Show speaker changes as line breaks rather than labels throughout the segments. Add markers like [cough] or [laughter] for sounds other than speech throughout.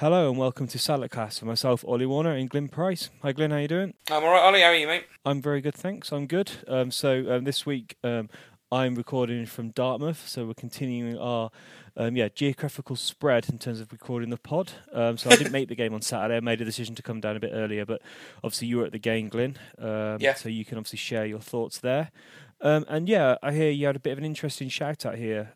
Hello and welcome to Salad Class for myself, Ollie Warner, and Glyn Price. Hi, Glyn. How you doing?
I'm all right, Ollie. How are you, mate?
I'm very good, thanks. I'm good. Um, so um, this week um, I'm recording from Dartmouth, so we're continuing our um, yeah geographical spread in terms of recording the pod. Um, so I didn't [laughs] make the game on Saturday. I made a decision to come down a bit earlier, but obviously you were at the game, Glyn. Um,
yeah.
So you can obviously share your thoughts there. and yeah, I hear you had a bit of an interesting shout out here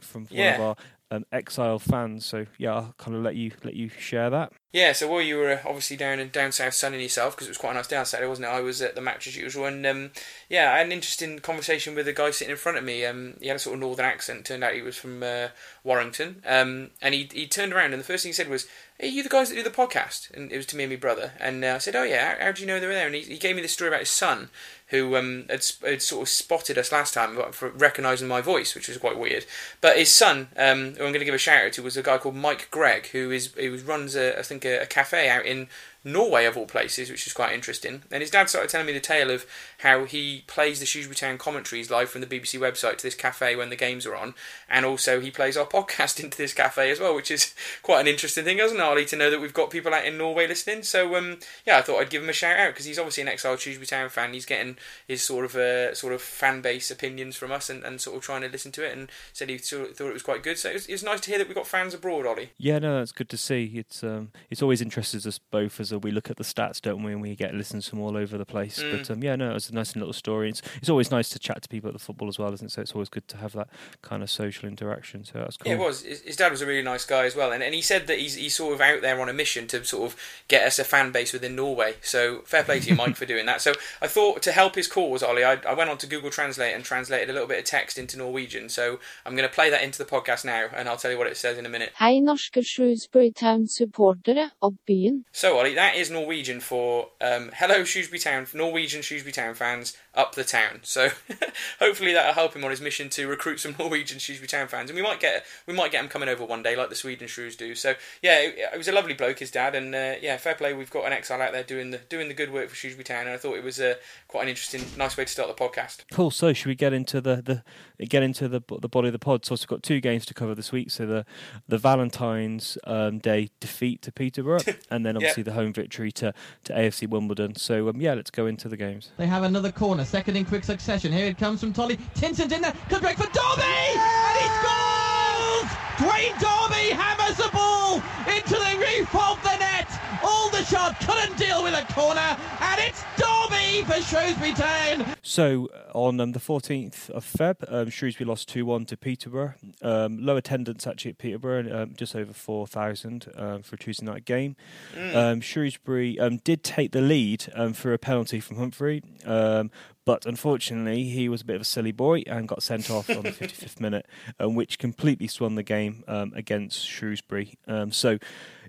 from
yeah.
one of our um, exile fans. So yeah, I'll kind of let you let you share that.
Yeah, so while you were obviously down in down south sunning yourself because it was quite a nice day on Saturday, wasn't it? I was at the match as usual, and um, yeah, I had an interesting conversation with a guy sitting in front of me. Um, he had a sort of northern accent. Turned out he was from uh, Warrington, um, and he he turned around and the first thing he said was, "Are you the guys that do the podcast?" And it was to me and my brother. And uh, I said, "Oh yeah, how, how do you know they were there?" And he, he gave me the story about his son, who um, had, had, sort of spotted us last time for recognising my voice, which was quite weird. But his son, um, who I'm going to give a shout out to, was a guy called Mike Gregg, who is who runs a, I think a, a cafe out in Norway of all places, which is quite interesting. And his dad started telling me the tale of how he plays the Shrewsbury Town commentaries live from the BBC website to this cafe when the games are on, and also he plays our [laughs] podcast into this cafe as well, which is quite an interesting thing, isn't it, Ollie, to know that we've got people out in Norway listening. So um, yeah, I thought I'd give him a shout out because he's obviously an exiled Shrewsbury Town fan. He's getting his sort of uh, sort of fan base opinions from us and, and sort of trying to listen to it, and said he thought it was quite good. So it was, it was nice to hear that we've got fans abroad, Ollie.
Yeah, no, that's good to see. It's um, it's always interested us both as we look at the stats, don't we? And we get listens from all over the place. Mm. But um, yeah, no, it was a nice little story. It's, it's always nice to chat to people at the football as well, isn't it? So it's always good to have that kind of social interaction. So that's cool.
Yeah, it was. His dad was a really nice guy as well, and, and he said that he's he's sort of out there on a mission to sort of get us a fan base within Norway. So fair play to you, Mike, for doing that. So I thought to help his cause, Ollie, I, I went on to Google Translate and translated a little bit of text into Norwegian. So I'm going to play that into the podcast now, and I'll tell you what it says in a minute.
Hei, norske Shrewsbury Town supportere av byen.
So Ollie, that is Norwegian for um, hello Shrewsbury Town, Norwegian Shrewsbury Town fans up the town. So [laughs] hopefully that'll help him on his mission to recruit some [laughs] Norwegian Shrewsbury Town fans, and we might get we might get him coming over one day like the Sweden Shrews do. So yeah, it, it was a lovely bloke, his dad, and uh, yeah, fair play. We've got an exile out there doing the doing the good work for Shrewsbury Town, and I thought it was uh, quite an interesting, nice way to start the podcast.
Cool. So should we get into the, the get into the the body of the pod? So we've got two games to cover this week. So the the Valentine's um, Day defeat to Peterborough, [laughs] and then obviously yeah. the home victory to to AFC Wimbledon. So um, yeah, let's go into the games.
They have another corner, second in quick succession. Here it comes from Tolley. Tinson's in there, comes back for Darby, and he scores! Duane Darby hammers the ball into the roof of the net. Aldershot couldn't deal with a corner, and it's Darby for Shrewsbury Town.
So on um, the 14th of Feb, um, Shrewsbury lost 2 1 to Peterborough. Um, low attendance actually at Peterborough, um, just over 4,000 um, for a Tuesday night game. Mm. Um, Shrewsbury did take the lead for a penalty from Humphrey, but unfortunately, he was a bit of a silly boy and got sent off on the 55th minute, which completely swung the game against Shrewsbury. so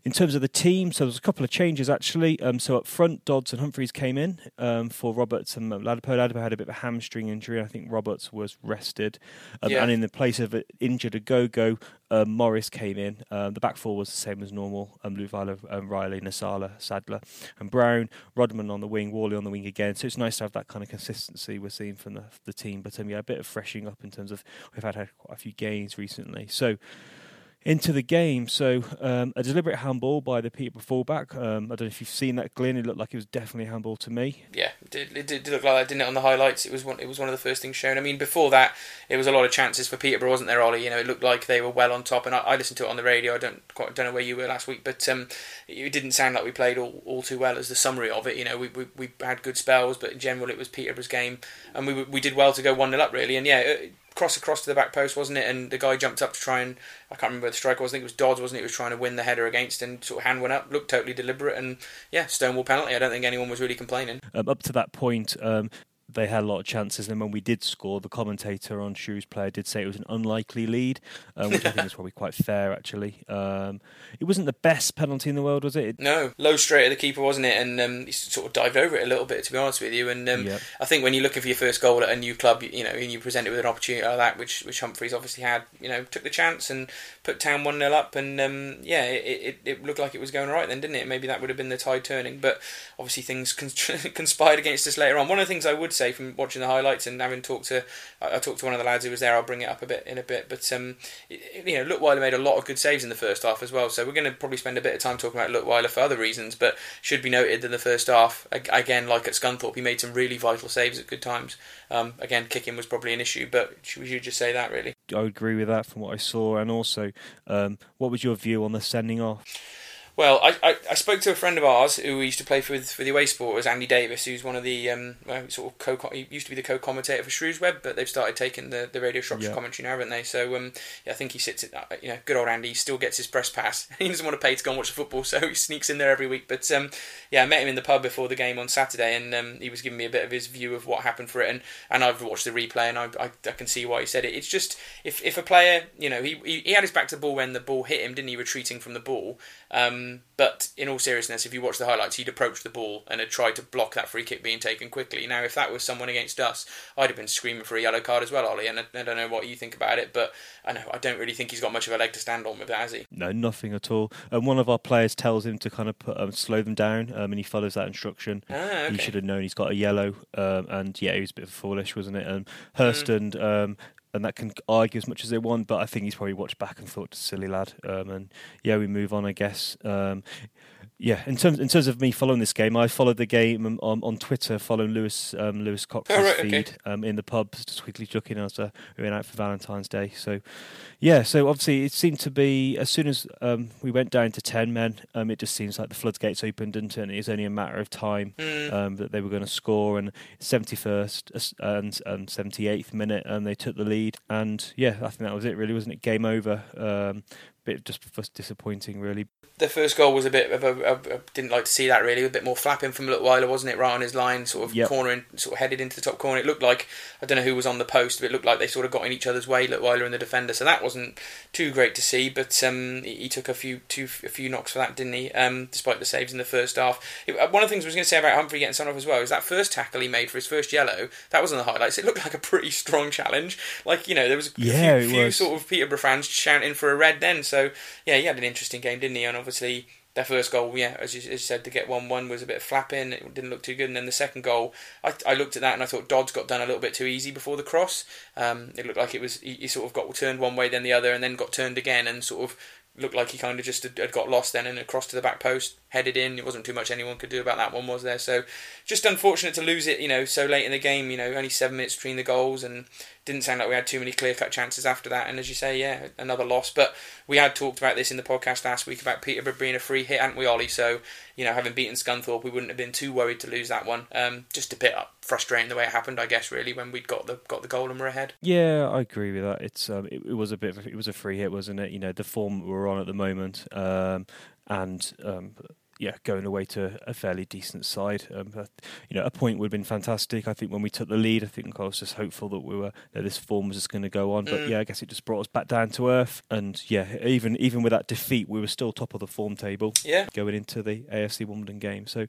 in terms of the team, so there's a couple of changes actually. Um, so up front, Dodds and Humphreys came in um, for Roberts and Ladapo. Ladapo had a bit of a hamstring injury. I think Roberts was rested. Um, yeah. And in the place of an injured Ogogo, um, Morris came in. Um, the back four was the same as normal. Um, Luvala, um, Riley, Nsiala, Sadler, and Brown. Rodman on the wing, Whalley on the wing again. So it's nice to have that kind of consistency we're seeing from the, the team. But um, yeah, a bit of freshening up in terms of we've had, had quite a few gains recently. So into the game. So um, a deliberate handball by the Peterborough fullback. Um, I don't know if you've seen that, Glyn. It looked like it was definitely a handball to me.
Yeah, it did, it did look like that, didn't it? On the highlights, it was one. It was one of the first things shown. I mean, before that, it was a lot of chances for Peterborough, wasn't there, Ollie? You know, it looked like they were well on top. And I, I listened to it on the radio. I don't quite don't know where you were last week, but um, it didn't sound like we played all, all too well as the summary of it. You know, we, we, we had good spells, but in general, it was Peterborough's game, and we we did well to go one 0 up really. And yeah, cross across to the back post, wasn't it? And the guy jumped up to try and I can't remember the striker was. I think it was Dodds, wasn't it? He was trying to win the header against and sort of hand went up, looked totally deliberate, and yeah, Stonewall penalty. I don't think anyone was really complaining.
Um, up to that point, um, they had a lot of chances. And when we did score, the commentator on Shrews Player did say it was an unlikely lead, um, which I think is probably quite fair, actually. Um, it wasn't the best penalty in the world, was it?
No, low straight at the keeper, wasn't it? And um, he sort of dived over it a little bit, to be honest with you. And um, yep. I think when you're looking for your first goal at a new club, you know, and you present it with an opportunity like that, which which Humphreys obviously had, you know, took the chance and put Town 1 0 up. And um, yeah, it, it, it, looked like it was going right then, didn't it? Maybe that would have been the tide turning. But obviously things [laughs] conspired against us later on. One of the things I would say from watching the highlights and having talked to I, talked to one of the lads who was there. I'll bring it up a bit in a bit, but um, you know, Leutwiler made a lot of good saves in the first half as well. So we're going to probably spend a bit of time talking about Leutwiler for other reasons, but should be noted that the first half again, like at Scunthorpe, he made some really vital saves at good times. Um, again, kicking was probably an issue, but should we just say that really?
I agree with that from what I saw, and also, um, what was your view on the sending off?
Well, I, I, I, spoke to a friend of ours who used to play for for the away supporters, Andy Davis, who's one of the um, well, sort of co he used to be the co-commentator for Shrewsweb, but they've started taking the, the Radio Shropshire yeah. commentary now, haven't they? So um, yeah, I think he sits at you know good old Andy he still gets his press pass. [laughs] he doesn't want to pay to go and watch the football, so he sneaks in there every week. But um, yeah, I met him in the pub before the game on Saturday, and um, he was giving me a bit of his view of what happened for it, and, and I've watched the replay, and I, I, I can see why he said it. It's just if if a player, you know, he, he, he had his back to the ball when the ball hit him, didn't he, retreating from the ball, um, but in all seriousness, if you watch the highlights, he'd approached the ball and had tried to block that free kick being taken quickly. Now, if that was someone against us, I'd have been screaming for a yellow card as well, Ollie. And I, I don't know what you think about it, but I know I don't really think he's got much of a leg to stand on with that, has he?
No, nothing at all. And one of our players tells him to kind of put, um, slow them down, um, and he follows that instruction.
Ah, okay.
He should have known he's got a yellow, um, and yeah, he was a bit foolish, wasn't it? And Hurst mm. and um, and that can argue as much as they want, but I think he's probably watched back and thought, "Silly lad." Um, and yeah, we move on, I guess. Um, yeah, in terms in terms of me following this game, I followed the game on, on Twitter, following Lewis um, Lewis Cox's oh, right, feed okay. um, in the pub, just quickly looking as uh, we went out for Valentine's Day. So, yeah, so obviously it seemed to be as soon as um, we went down to ten men, um, it just seems like the floodgates opened, and it was only a matter of time
mm.
that they were going to score. And seventy first and and seventy eighth minute, and they took the lead. And yeah, I think that was it. Really, wasn't it? Game over. Um, bit just disappointing, really
the first goal was a bit of a, a, a, didn't like to see that really a bit more flapping from Leutwiler wasn't it? Right on his line sort of yep. cornering sort of headed into the top corner. It looked like I don't know who was on the post but it looked like they sort of got in each other's way Leutwiler and the defender. So that wasn't too great to see but um, he, he, took a few two a few knocks for that didn't he? Um, despite the saves in the first half. It, uh, one of the things I was going to say about Humphrey getting sent off as well is that first tackle he made for his first yellow that was on the highlights. It looked like a pretty strong challenge. Like you know there was a
yeah,
few, few sort of Peterborough fans shouting for a red then. So yeah he had an interesting game didn't he? And obviously their first goal, yeah, as you, as you, said, to get 1 1 was a bit flapping. It didn't look too good. And then the second goal, I, I looked at that and I thought Dodds got done a little bit too easy before the cross. Um, it looked like it was, he, he, sort of got turned one way, then the other, and then got turned again and sort of looked like he kind of just had, had got lost then and across to the back post, headed in. It wasn't too much anyone could do about that one, was there? So just unfortunate to lose it, you know, so late in the game, you know, only seven minutes between the goals and didn't sound like we had too many clear cut chances after that. And as you say, yeah, another loss. But we had talked about this in the podcast last week about Peterborough being a free hit, hadn't we, Ollie? So, you know, having beaten Scunthorpe, we wouldn't have been too worried to lose that one. Um, just a bit frustrating the way it happened, I guess, really, when we'd got the got the goal and we're ahead.
Yeah, I agree with that. It's um, it, it, was a bit of it was a free hit, wasn't it? You know, the form we're on at the moment, um, and um, yeah, going away to a fairly decent side. Um, but, you know, a point would have been fantastic. I think when we took the lead, I think I was just hopeful that we were that this form was just going to go on. But mm. yeah, I guess it just brought us back down to earth. And yeah, even even with that defeat, we were still top of the form table.
Yeah,
going into the AFC Wimbledon game. So,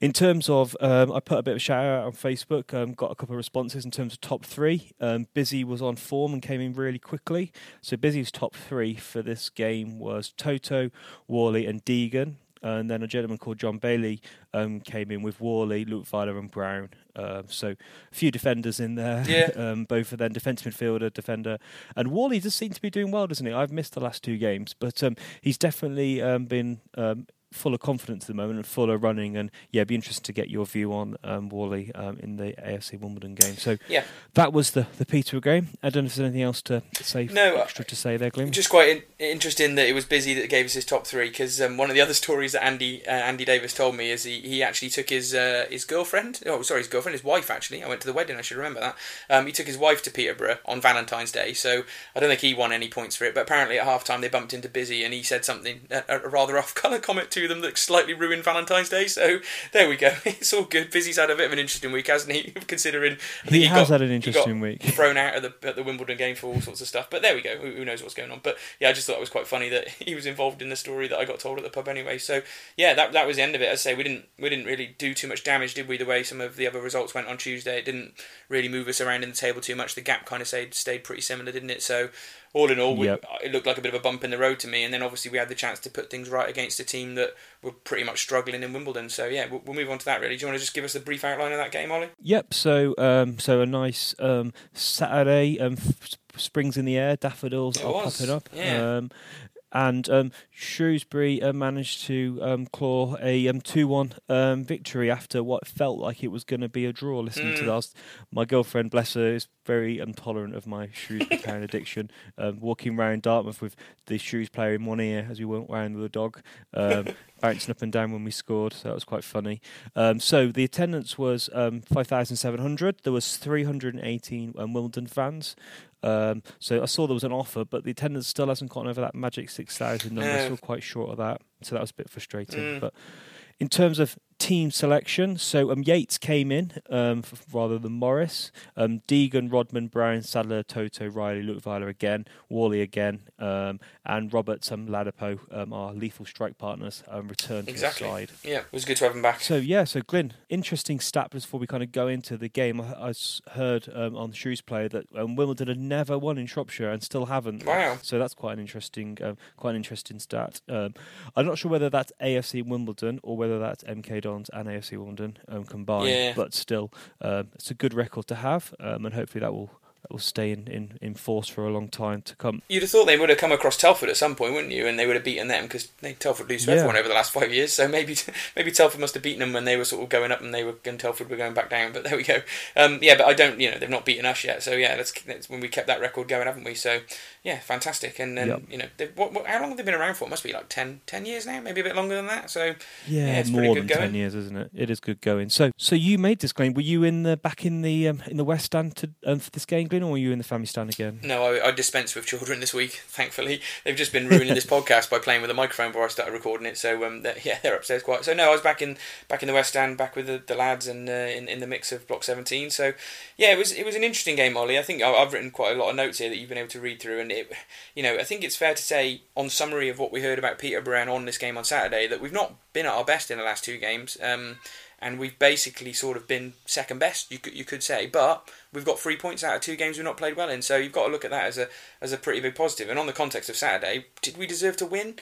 in terms of, um, I put a bit of a shout out on Facebook. Um, got a couple of responses in terms of top three. Um, Busy was on form and came in really quickly. So Busy's top three for this game was Toto, Whalley, and Deegan and then a gentleman called John Bailey um, came in with Whalley, Leutwiler, and Brown. Um, so a few defenders in there,
yeah. [laughs]
um, both of them defensive midfielder, defender, and Whalley does seem to be doing well, doesn't he? I've missed the last two games, but um, he's definitely um, been um, full of confidence at the moment and full of running. And yeah, be interested to get your view on um, Whalley um, in the AFC Wimbledon game. So
yeah,
that was the the Peter game. I don't know if there's anything else to say. No, uh, extra to say there, Glyn.
Just quite in- interesting that it was busy that gave us his top three because um, one of the other stories that Andy uh, Andy Davis told me is he, he actually took his uh, his girlfriend. Oh, sorry, his girlfriend, his wife. Actually, I went to the wedding. I should remember that. Um, he took his wife to Peterborough on Valentine's Day. So I don't think he won any points for it. But apparently at halftime they bumped into Busy and he said something a, a rather [laughs] off colour comment to them that slightly ruined Valentine's Day. So there we go. [laughs] It's all good. Busy's had a bit of an interesting week, hasn't he? [laughs] Considering
he, he, has got, had an interesting week. [laughs]
Thrown out at the at the Wimbledon game for all sorts of stuff. But there we go. Who, who, knows what's going on? But yeah, I just thought it was quite funny that he was involved in the story that I got told at the pub anyway. So yeah, that that was the end of it. As I say, we didn't we didn't really do too much damage, did we? The way some of the other results went on Tuesday, it didn't really move us around in the table too much. The gap kind of stayed stayed pretty similar, didn't it? So all in all, we,
Yep.
it looked like a bit of a bump in the road to me. And then obviously we had the chance to put things right against a team that were pretty much struggling in Wimbledon. So yeah, we'll, we'll move on to that. Really, do you want to just give us a brief outline of that game, Ollie?
Yep. So, um, so a nice um, Saturday. Um, f- springs in the air, daffodils
It
are
was,
popping up.
yeah.
Um, and um, Shrewsbury uh, managed to um, claw a um, two-one um, victory after what felt like it was going to be a draw. Listening to
Mm.
that, my girlfriend, bless her, is very intolerant of my Shrewsbury [laughs] Town addiction. Um, walking around Dartmouth with the Shrews player in one ear as we went round with a dog, um, [laughs] bouncing up and down when we scored. So that was quite funny. Um, so the attendance was um, 5,700. There was 318 um, Wimbledon fans. Um, so I saw there was an offer, but the attendance still hasn't gotten over that magic 6,000 number.
No.
Still quite short of that. So that was a bit frustrating.
Mm.
But in terms of team selection, so um, Yates came in um, f- rather than Morris. Um, Deegan, Rodman, Brown, Sadler, Toto, Riley, Leutwiler again, Worley again, um, and Roberts and Ladapo, um, our lethal strike partners, um, returned
Exactly.
to the side.
Yeah, it was good to have him back.
So yeah, so Glyn, interesting stat before we kind of go into the game. I heard um, on the Shrews Play that um, Wimbledon had never won in Shropshire and still haven't.
Wow.
So that's quite an interesting, um, quite an interesting stat. Um, I'm not sure whether that's AFC Wimbledon or whether that's MK Dons and AFC Wimbledon um, combined.
Yeah.
But still, um, it's a good record to have, um, and hopefully that will that will stay in, in, in force for a long time to come.
You'd have thought they would have come across Telford at some point, wouldn't you? And they would have beaten them because Telford lose to
Yeah.
everyone over the last five years. So maybe [laughs] maybe Telford must have beaten them when they were sort of going up and they were and Telford were going back down. But there we go. Um, yeah, but I don't. You know, they've not beaten us yet. So yeah, that's, that's when we kept that record going, haven't we? So yeah, fantastic. And then
Yep.
you know, they've- what, what, how long have they been around for? It must be like 10, 10 years now, maybe a bit longer than that. So
Yeah,
Yeah, it's pretty
more
good
than
going.
ten years, isn't it? It is good going. So, so you made this claim. Were you in the back in the um, in the West Stand to, um, for this game, Glyn, or were you in the family stand again?
No, I, I dispense with children this week. [laughs] Thankfully, they've just been ruining this [laughs] podcast by playing with a microphone before I started recording it. So um, they're, [laughs] yeah, they're upstairs quiet. So no, I was back in back in the West Stand, back with the, the lads, and uh, in in the mix of Block 17. So yeah, it was it was an interesting game, Ollie. I think I- I've written quite a lot of notes here that you've been able to read through, and it, you know, I think it's fair to say on summary of what we heard about Peterborough and on this game on Saturday that we've not been at our best in the last two games. Um, and we've basically sort of been second best, you could you could say. But we've got three points out of two games we've not played well in, so you've got to look at that as a as a pretty big positive. And on the context of Saturday, did we deserve to win?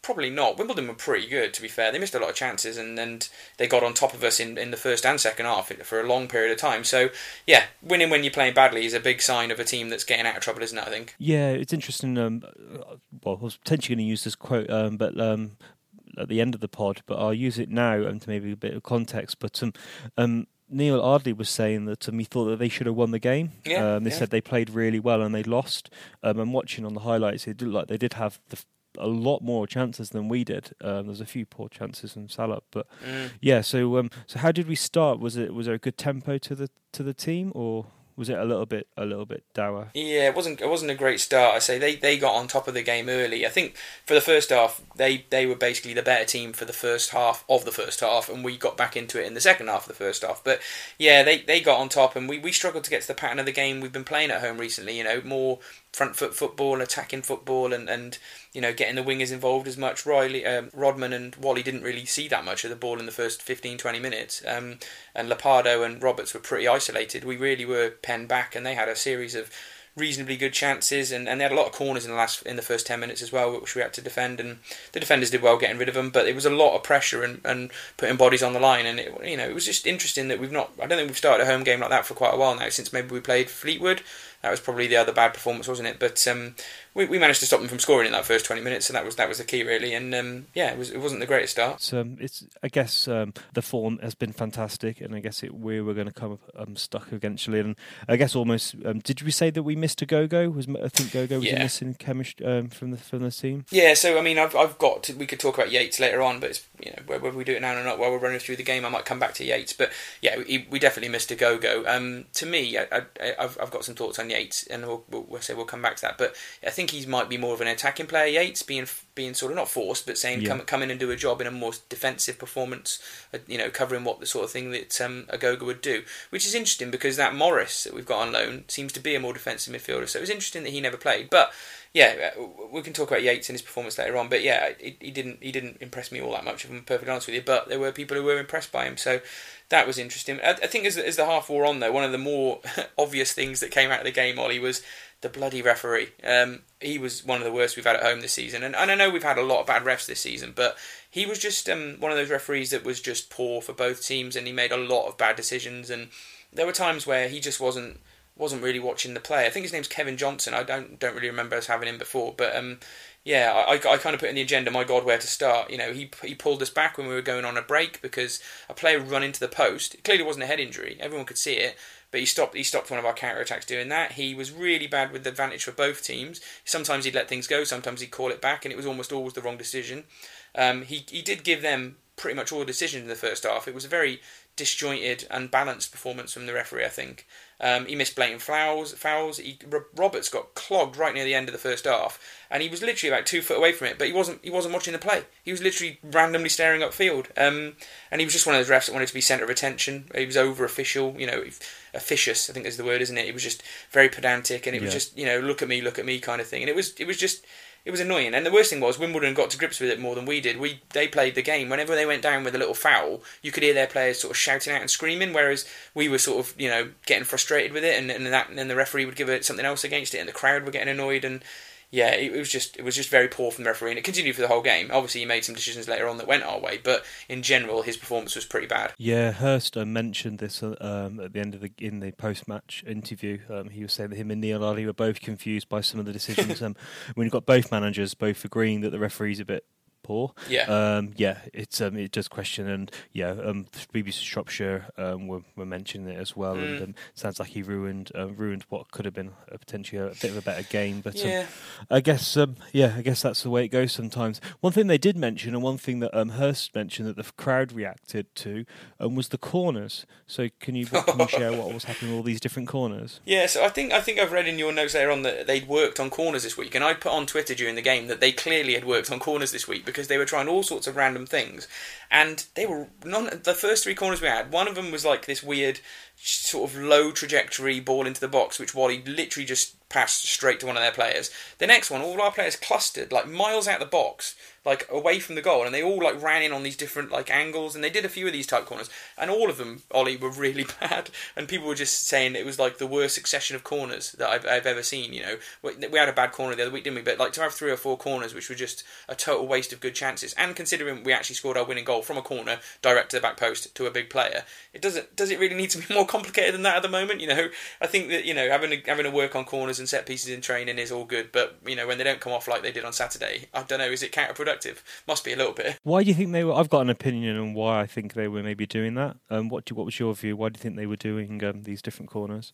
Probably not. Wimbledon were pretty good, to be fair. They missed a lot of chances, and, and they got on top of us in, in the first and second half for a long period of time. So, yeah, winning when you're playing badly is a big sign of a team that's getting out of trouble, isn't it? I think.
Yeah, it's interesting. Um, uh, well, I was potentially going to use this quote, um, but um, at the end of the pod, but I'll use it now um, to maybe a bit of context. But um, um, Neal Ardley was saying that um, he thought that they should have won the game.
Yeah,
um, they
yeah.
said they played really well and they lost. Um, and watching on the highlights, it looked like they did have the, a lot more chances than we did. Um, there's a few poor chances from Salah, but
Mm.
yeah. So, um, so how did we start? Was it was there a good tempo to the to the team, or was it a little bit a little bit dour?
Yeah, it wasn't it wasn't a great start. I say they, they got on top of the game early. I think for the first half, they they were basically the better team for the first half of the first half, and we got back into it in the second half of the first half. But yeah, they, they got on top, and we, we struggled to get to the pattern of the game we've been playing at home recently. You know, more front foot football, attacking football, and, and you know getting the wingers involved as much. Riley, um, Rodman, and Whalley didn't really see that much of the ball in the first 15, 20 minutes. Um, and Ladapo and Roberts were pretty isolated. We really were penned back, and they had a series of reasonably good chances, and, and they had a lot of corners in the last in the first ten minutes as well, which we had to defend. And the defenders did well getting rid of them, but it was a lot of pressure and, and putting bodies on the line. And it, you know, it was just interesting that we've not. I don't think we've started a home game like that for quite a while now. Since maybe we played Fleetwood, that was probably the other bad performance, wasn't it? But um, we, we managed to stop them from scoring in that first twenty minutes, so that was that was the key really. And um, yeah, it was it wasn't the greatest start.
It's, um, it's I guess um, the form has been fantastic, and I guess it, we were going to come um, stuck eventually. And I guess almost um, did we say that we missed Ogogo? Was I think go go was
Yeah.
a missing chemistry um, from the from the team?
Yeah, so I mean, I've I've got to, we could talk about Yates later on, but it's, you know whether we do it now or not while we're running through the game, I might come back to Yates. But yeah, we, we definitely missed Ogogo. Um, to me, I, I, I've I've got some thoughts on Yates, and we'll, we'll, we'll say we'll come back to that. But I think he might be more of an attacking player. Yates being being sort of not forced, but saying
Yeah.
come come in and do a job in a more defensive performance. uh, You know, covering what the sort of thing that um, Ogogo would do, which is interesting because that Morris that we've got on loan seems to be a more defensive midfielder. So it was interesting that he never played, but yeah, uh, we can talk about Yates and his performance later on. But yeah, he, he didn't he didn't impress me all that much. If I'm perfectly honest with you, but there were people who were impressed by him, so that was interesting. I, I think as, as the half wore on, though, one of the more [laughs] obvious things that came out of the game, Ollie, was the bloody referee. Um, he was one of the worst we've had at home this season, and, and I know we've had a lot of bad refs this season, but he was just um, one of those referees that was just poor for both teams, and he made a lot of bad decisions. And there were times where he just wasn't wasn't really watching the play. I think his name's Kevin Johnson. I don't don't really remember us having him before, but um, yeah, I, I kind of put in the agenda, my God, where to start. You know, he he pulled us back when we were going on a break because a player run into the post. It clearly wasn't a head injury. Everyone could see it, but he stopped. He stopped one of our counter attacks doing that. He was really bad with the advantage for both teams. Sometimes he'd let things go. Sometimes he'd call it back, and it was almost always the wrong decision. Um, he he did give them pretty much all the decisions in the first half. It was a very disjointed, unbalanced performance from the referee. I think um, he missed blatant fouls. Fouls. He, Roberts got clogged right near the end of the first half, and he was literally about two foot away from it. But he wasn't. He wasn't watching the play. He was literally randomly staring upfield. Um, and he was just one of those refs that wanted to be centre of attention. He was over official. You know, officious. I think is the word, isn't it? He was just very pedantic, and it yeah. was just you know, look at me, look at me, kind of thing. And it was it was just it was annoying. And the worst thing was Wimbledon got to grips with it more than we did. We they played the game. Whenever they went down with a little foul, you could hear their players sort of shouting out and screaming, whereas we were sort of you know getting frustrated with it, and and that and then the referee would give it something else against it, and the crowd were getting annoyed and yeah, it, was just it was just very poor from the referee, and it continued for the whole game. Obviously, he made some decisions later on that went our way, but in general, his performance was pretty bad.
Yeah, Hurst mentioned this uh, um, at the end of the in the post match interview. Um, he was saying that him and Neal Ardley were both confused by some of the decisions. [laughs] um, when you've got both managers both agreeing that the referee's a bit poor.
Yeah,
um, yeah, it's um, it does question and yeah, um, BBC Shropshire um, were, were mentioning it as well, mm. and um, sounds like he ruined uh, ruined what could have been a potentially a, bit of a better game. But um,
yeah.
I guess um, yeah, I guess that's the way it goes sometimes. One thing they did mention, and one thing that um, Hurst mentioned that the crowd reacted to, um, was the corners. So can you [laughs] can you share what was happening with all these different corners?
Yeah, so I think I think I've read in your notes later on that they'd worked on corners this week, and I put on Twitter during the game that they clearly had worked on corners this week because because they were trying all sorts of random things, and they were none. The first three corners we had, one of them was like this weird sort of low trajectory ball into the box, which Whalley literally just passed straight to one of their players. The next one, all our players clustered like miles out the box, like away from the goal, and they all like ran in on these different like angles, and they did a few of these tight corners, and all of them, Ollie, were really [laughs] bad, and people were just saying it was like the worst succession of corners that I've, I've ever seen. You know, we had a bad corner the other week, didn't we? But like to have three or four corners, which were just a total waste of good chances, and considering we actually scored our winning goal from a corner direct to the back post to a big player, it doesn't does it really need to be [laughs] more complicated than that at the moment? You know, I think that you know having a, having to work on corners and set pieces in training is all good, but you know when they don't come off like they did on Saturday, I don't know, is it counterproductive? Must be a little bit.
Why do you think they were? I've got an opinion on why I think they were maybe doing that. Um, what do, what was your view? Why do you think they were doing um, these different corners?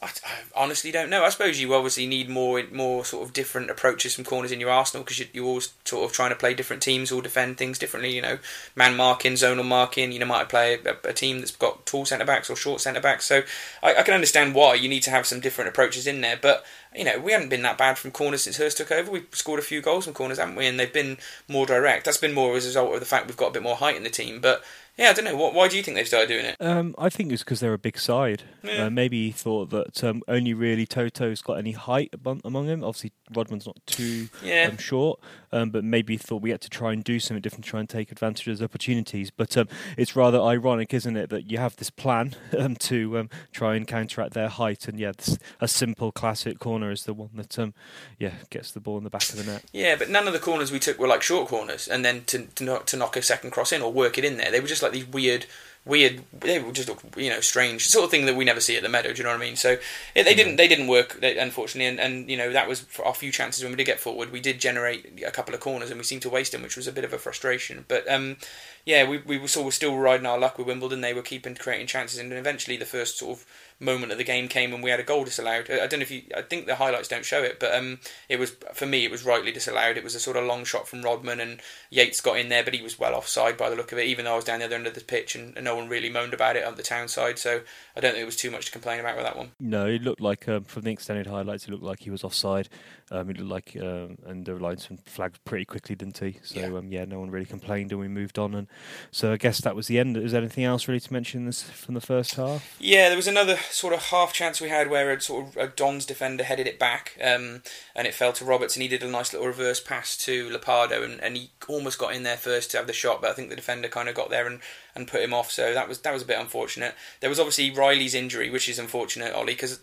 I, I, honestly don't know. I suppose you obviously need more more sort of different approaches from corners in your arsenal because you, you're always sort of trying to play different teams or defend things differently. You know, man marking, zonal marking. You know, might play a, a team that's got tall centre backs or short centre backs. So I, I, can understand why you need to have some different approaches in there. But you know, we haven't been that bad from corners since Hurst took over. We've scored a few goals from corners, haven't we? And they've been more direct. That's been more as a result of the fact we've got a bit more height in the team. But yeah, I don't know. What, why do you think they've started doing it?
Um, I think it's because they're a big side. Yeah. Uh, maybe he thought that um, only really Toto's got any height among them. Obviously, Rodman's not too yeah. um, short, um, but maybe thought we had to try and do something different, try and take advantage of those opportunities. But um, it's rather ironic, isn't it, that you have this plan [laughs] um, to try and counteract their height, and yeah, a simple classic corner is the one that yeah gets the ball in the back of the net.
Yeah, but none of the corners we took were like short corners, and then to to knock, to knock a second cross in or work it in there, they were just like these weird weird they were just look you know strange sort of thing that we never see at the meadow do you know what i mean? So they didn't they didn't work unfortunately and, and you know that was for our few chances when we did get forward we did generate a couple of corners and we seemed to waste them which was a bit of a frustration. But um yeah we, we were sort of still riding our luck with wimbledon. They were keeping creating chances and eventually the first sort of moment of the game came and we had a goal disallowed. I don't know if you. I think the highlights don't show it, but um, it was for me. It was rightly disallowed. It was a sort of long shot from Rodman, and Yates got in there, but he was well offside by the look of it. Even though I was down the other end of the pitch, and, and no one really moaned about it on the town side. So I don't think it was too much to complain about with that one.
No, it looked like um, from the extended highlights, it looked like he was offside. Um, it looked like, um, and the linesman flagged pretty quickly, didn't he? So yeah. Um, yeah. no one really complained, and we moved on. And so I guess that was the end. Is there anything else really to mention this from the first half?
Yeah, there was another sort of half chance we had where a sort of a Don's defender headed it back, um, and it fell to Roberts, and he did a nice little reverse pass to Ladapo, and, and he almost got in there first to have the shot, but I think the defender kind of got there and, and put him off. So that was that was a bit unfortunate. There was obviously Riley's injury, which is unfortunate, Ollie, because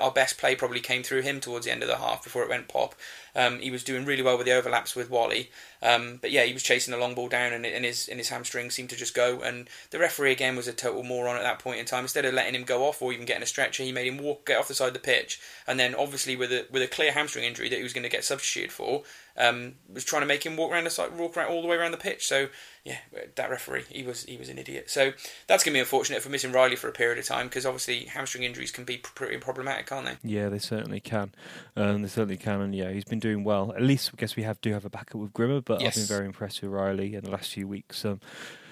our best play probably came through him towards the end of the half before it went pop. Um, he was doing really well with the overlaps with Whalley, um, but yeah, he was chasing the long ball down, and, and his and his hamstring seemed to just go. And the referee again was a total moron at that point in time. Instead of letting him go off or even getting a stretcher, he made him walk get off the side of the pitch, and then obviously with a with a clear hamstring injury that he was going to get substituted for, um, was trying to make him walk around the side, walk around all the way around the pitch. So yeah, that referee, he was he was an idiot. So that's going to be unfortunate for missing Riley for a period of time because obviously hamstring injuries can be pretty problematic, can't they?
Yeah, they certainly can. Um, they certainly can, and yeah, he's been doing well. At least I guess we have do have a backup with Grimmer, but yes. I've been very impressed with Riley in the last few weeks. Um,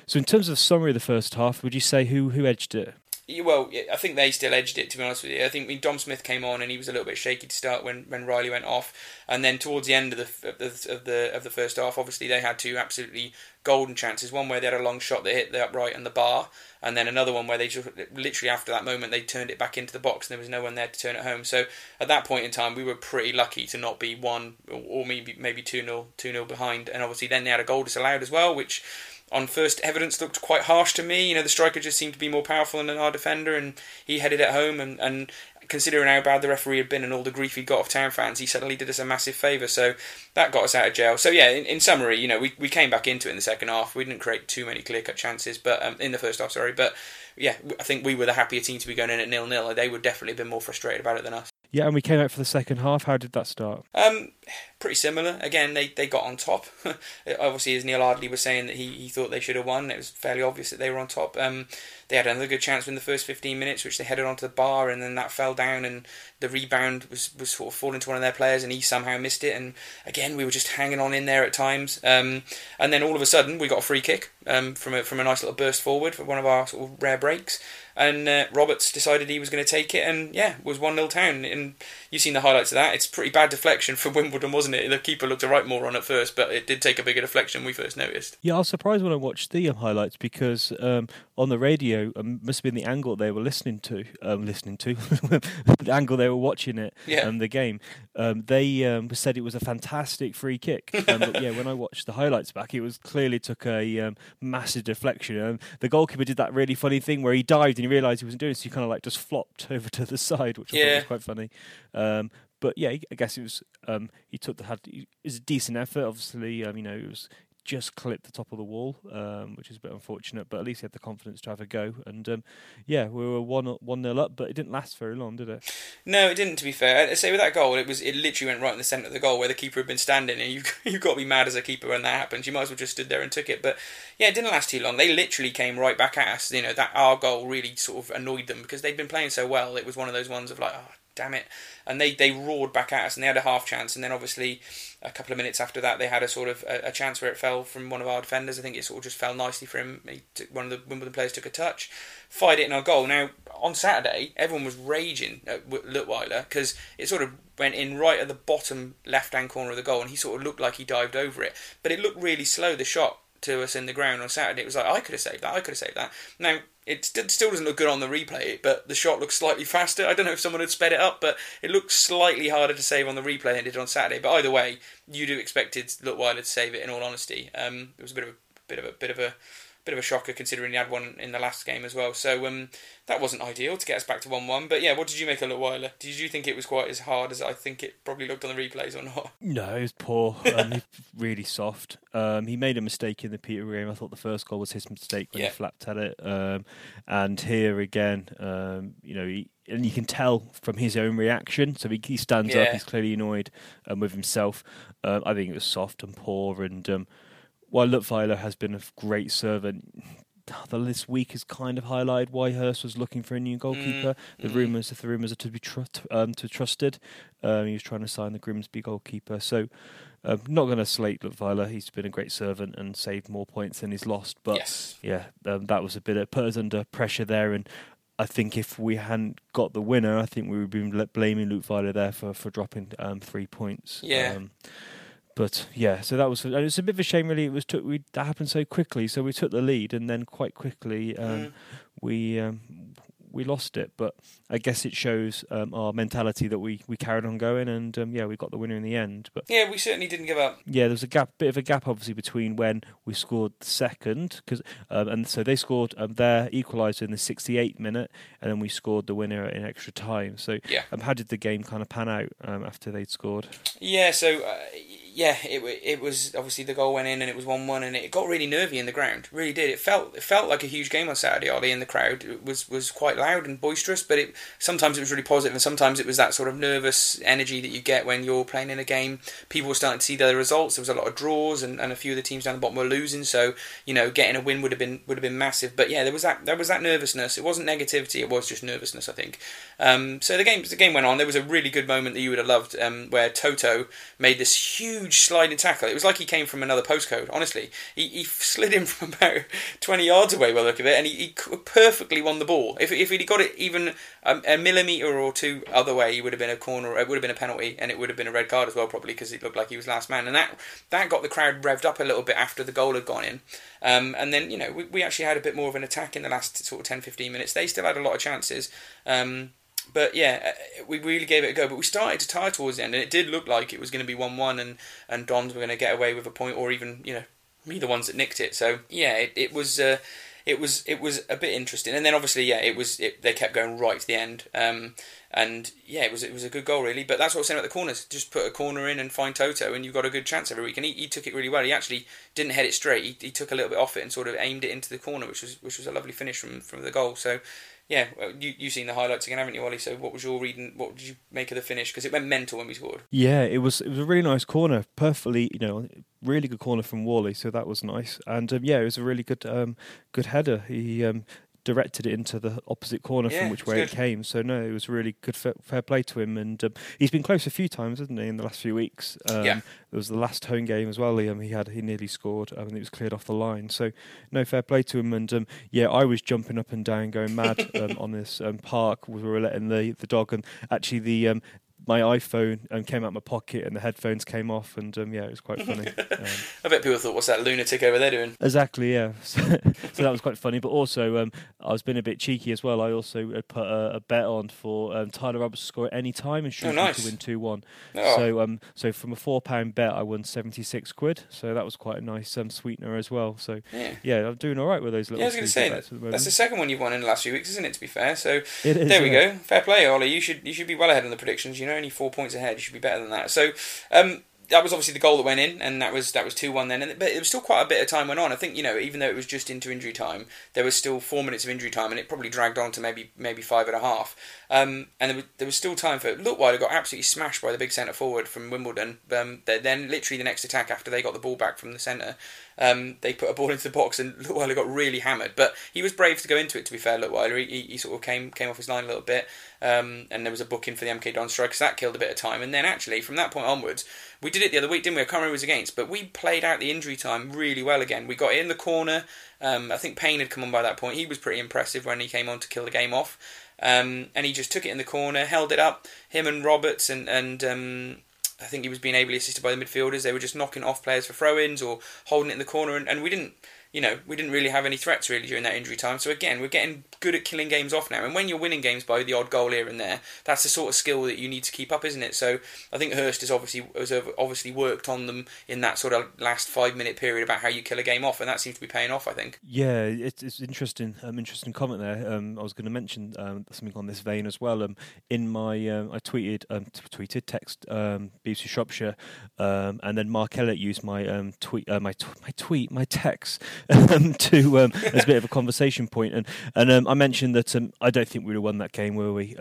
so in terms of summary of the first half, would you say who who edged it?
Well, I think they still edged it. To be honest with you, I think when Dom Smith came on and he was a little bit shaky to start when, when Riley went off, and then towards the end of the of the of the, first half, obviously they had two absolutely golden chances. One where they had a long shot that hit the upright and the bar, and then another one where they just literally after that moment they turned it back into the box and there was no one there to turn it home. So at that point in time, we were pretty lucky to not be one or maybe maybe two 0 two 0 behind, and obviously then they had a goal disallowed as well, which on first evidence looked quite harsh to me. You know, the striker just seemed to be more powerful than our defender, and he headed it home. And, and considering how bad the referee had been and all the grief he got off town fans, he suddenly did us a massive favour. So that got us out of jail. So yeah, in, in, summary, you know, we, we came back into it in the second half. We didn't create too many clear cut chances, but um, in the first half, sorry, but yeah, I think we were the happier team to be going in at nil nil. They would definitely have been more frustrated about it than us.
Yeah, and we came out for the second half. How did that start?
Um, pretty similar. Again, they, they got on top. [laughs] Obviously, as Neal Ardley was saying that he, he thought they should have won. It was fairly obvious that they were on top. Um, they had another good chance in the first 15 minutes, which they headed onto the bar, and then that fell down, and the rebound was, was sort of falling to one of their players, and he somehow missed it. And again, we were just hanging on in there at times. Um, and then all of a sudden, we got a free kick um, from a from a nice little burst forward for one of our sort of rare breaks and uh, Roberts decided he was going to take it, and yeah, was one 0 down. And you've seen the highlights of that. It's pretty bad deflection for [laughs] Wimbledon, wasn't it? The keeper looked a right moron at first, but it did take a bigger deflection we first noticed.
Yeah, I was surprised when I watched the um, highlights because um, on the radio um, must have been the angle they were listening to, um, listening to [laughs] the angle they were watching it, yeah. The game. Um, they um, said it was a fantastic free kick. Um, but yeah, when I watched the highlights back, it was clearly took a um, massive deflection. And the goalkeeper did that really funny thing where he dived and he realised he wasn't doing it, so he kind of like just flopped [laughs] over to the side, which I thought was quite funny. Um, but yeah, I guess it was. Um, he took the had. It was a decent effort. Obviously, um, you know, it was just clipped the top of the wall, um, which is a bit unfortunate. But at least he had the confidence to have a go. And um, yeah, we were one one nil up, but it didn't last very long, did it?
No, it didn't. To be fair, I say with that goal, it was it literally went right in the centre of the goal where the keeper had been standing, and you [laughs] you've got to be mad as a keeper when that happens. You might as well just stood there and took it. But yeah, it didn't last too long. They literally came right back at us. You know that our goal really sort of annoyed them because they'd been playing so well. It was one of those ones of like, oh damn it. And they, they roared back at us and they had a half chance. And then obviously, a couple of minutes after that, they had a sort of a, a chance where it fell from one of our defenders. I think it sort of just fell nicely for him. Took, one of the Wimbledon players took a touch, fired it in our goal. Now, on Saturday, everyone was raging at Leutwiler because it sort of went in right at the bottom left hand corner of the goal and he sort of looked like he dived over it. But it looked really slow, the shot to us in the ground on Saturday. It was like, I could have saved that, I could have saved that. Now, it still doesn't look good on the replay, but the shot looks slightly faster. I don't know if someone had sped it up, but it looks slightly harder to save on the replay than it did on Saturday. But either way, you'd have expected Leutwiler to save it. In all honesty, um, it was a bit of a bit of a bit of a bit of a shocker considering he had one in the last game as well. So um, that wasn't ideal to get us back to one-one. But yeah, what did you make of Leutwiler? Did you think it was quite as hard as I think it probably looked on the replays or not? [laughs]
No, it was poor. Um, really soft. Um, he made a mistake in the Peter game. I thought the first goal was his mistake when yeah. he flapped at it. Um, and here again, um, you know, he, and you can tell from his own reaction. So he, he stands yeah. up. He's clearly annoyed um, with himself. Uh, I think it was soft and poor and um, while Leutwiler has been a great servant, this week has kind of highlighted why Hurst was looking for a new goalkeeper. Mm, the mm. rumours, if the rumours are to be tr- um, to trusted, um, he was trying to sign the Grimsby goalkeeper. So, um, not going to slate Leutwiler. He's been a great servant and saved more points than he's lost. But
yes.
yeah, um, that was a bit of put us under pressure there. And I think if we hadn't got the winner, I think we would have been blaming Leutwiler there for for dropping um, three points.
Yeah.
But yeah, so that was and it's a bit of a shame really. It was took we that happened so quickly. So we took the lead and then quite quickly um, mm. we um, we lost it. But I guess it shows um, our mentality that we, we carried on going, and um, yeah, we got the winner in the end. But
Yeah, we certainly didn't give up.
yeah, there was a gap, bit of a gap, obviously, between when we scored the second, because um, and so they scored um, their equaliser in the 68th minute, and then we scored the winner in extra time. So
Yeah.
um, how did the game kind of pan out um, after they'd scored?
Yeah, so uh, yeah, it it was obviously the goal went in and it was one one and it got really nervy in the ground. Really did. It felt it felt like a huge game on Saturday. Ollie in the crowd it was was quite loud and boisterous, but it sometimes it was really positive and sometimes it was that sort of nervous energy that you get when you're playing in a game. People were starting to see the results. There was a lot of draws and, and a few of the teams down the bottom were losing. So you know, getting a win would have been would have been massive. But yeah, there was that there was that nervousness. It wasn't negativity. It was just nervousness. I think. Um, so the game the game went on. There was a really good moment that you would have loved um, where Toto made this huge sliding tackle. It was like he came from another postcode. Honestly, he, he slid in [laughs] from about twenty yards away by the look of it, and he, he perfectly won the ball. If if he'd got it even a, millimeter or two other way, he would have been a corner. It would have been a penalty, and it would have been a red card as well, probably because it looked like he was last man. And that that got the crowd revved up a little bit after the goal had gone in. Um, and then you know we, we actually had a bit more of an attack in the last sort of 10, 15 minutes. They still had a lot of chances. Um, but yeah, uh, we really gave it a go. But we started to tire towards the end, and it did look like it was going to be one-one, and and Dons were going to get away with a point, or even you know me the ones that nicked it. So yeah, it, it was. Uh, it was it was a bit interesting, and then obviously yeah, it was it, they kept going right to the end, um, and yeah, it was it was a good goal really. But that's what I was saying about the corners. Just put a corner in and find Toto, and you've got a good chance every week. And he, he took it really well. He actually didn't head it straight. He, he took a little bit off it and sort of aimed it into the corner, which was which was a lovely finish from from the goal. So yeah, you you've seen the highlights again, haven't you, Ollie? So what was your reading? What did you make of the finish? Because it went mental when we scored.
Yeah, it was it was a really nice corner, perfectly you know, really good corner from Whalley, so that was nice. And um, yeah, it was a really good um, good header. He um, directed it into the opposite corner
Yeah,
from which way it came. So no, it was really good fair, fair play to him. And um, he's been close a few times, hasn't he, in the last few weeks? Um,
Yeah.
There was the last home game as well. He, um, he had he nearly scored. um, and it was cleared off the line. So no fair play to him. And um, yeah, I was jumping up and down, going mad [laughs] um, on this um, park. We were letting the the dog and actually the um, my iPhone um, came out of my pocket and the headphones came off and um, yeah, it was quite [laughs] funny. Um,
I bet people thought, "What's that lunatic over there doing?"
exactly, yeah. [laughs] So, so that was quite funny. But also, um, I was being a bit cheeky as well. I also had put a, a bet on for um, Tyler Roberts to score at any time and Shrewsbury
nice.
to win two one.
Oh.
So um, so from a four pound bet, I won seventy six quid. So that was quite a nice um, sweetener as well. So
Yeah.
yeah, I'm doing all right with those little.
Yeah, I was going to say
bets
that,
the
that's the second one you've won in the last few weeks, isn't it? To be fair, so
is,
there we
yeah.
go. Fair play, Ollie. You should you should be well ahead in the predictions. You're only four points ahead. You should be better than that. So um, that was obviously the goal that went in, and that was that was two one then. And but it was still quite a bit of time went on. I think you know even though it was just into injury time, there was still four minutes of injury time, and it probably dragged on to maybe maybe five and a half. Um, and there was, there was still time for it. Leutwiler got absolutely smashed by the big centre forward from Wimbledon. Um, then literally the next attack after they got the ball back from the centre, um, they put a ball [laughs] into the box and Leutwiler got really hammered. But he was brave to go into it. To be fair, Leutwiler he, he, sort of came came off his line a little bit, um, and there was a booking for the MK Don strikers that killed a bit of time. And then actually from that point onwards, we did it the other week, didn't we? I can't remember who was against, but we played out the injury time really well again. We got in the corner. Um, I think Payne had come on by that point. He was pretty impressive when he came on to kill the game off. Um, and he just took it in the corner, held it up. Him and Roberts and and um, I think he was being ably assisted by the midfielders. They were just knocking off players for throw-ins or holding it in the corner, and, and we didn't, you know, we didn't really have any threats really during that injury time. So again, we're getting good at killing games off now. And when you're winning games by the odd goal here and there, that's the sort of skill that you need to keep up, isn't it? So I think Hurst has obviously has obviously worked on them in that sort of last five minute period about how you kill a game off, and that seems to be paying off. I think.
Yeah, it's, it's interesting. Um, interesting comment there. Um, I was going to mention um, something on this vein as well. Um, in my, um, I tweeted, um, t- tweeted, text um, BBC Shropshire, um, and then Mark Elliott used my tweet, uh, my tw- my tweet, my text um, [laughs] to um, as a bit of a conversation point, and and um, I mentioned that um, I don't think we would have won that game, were we?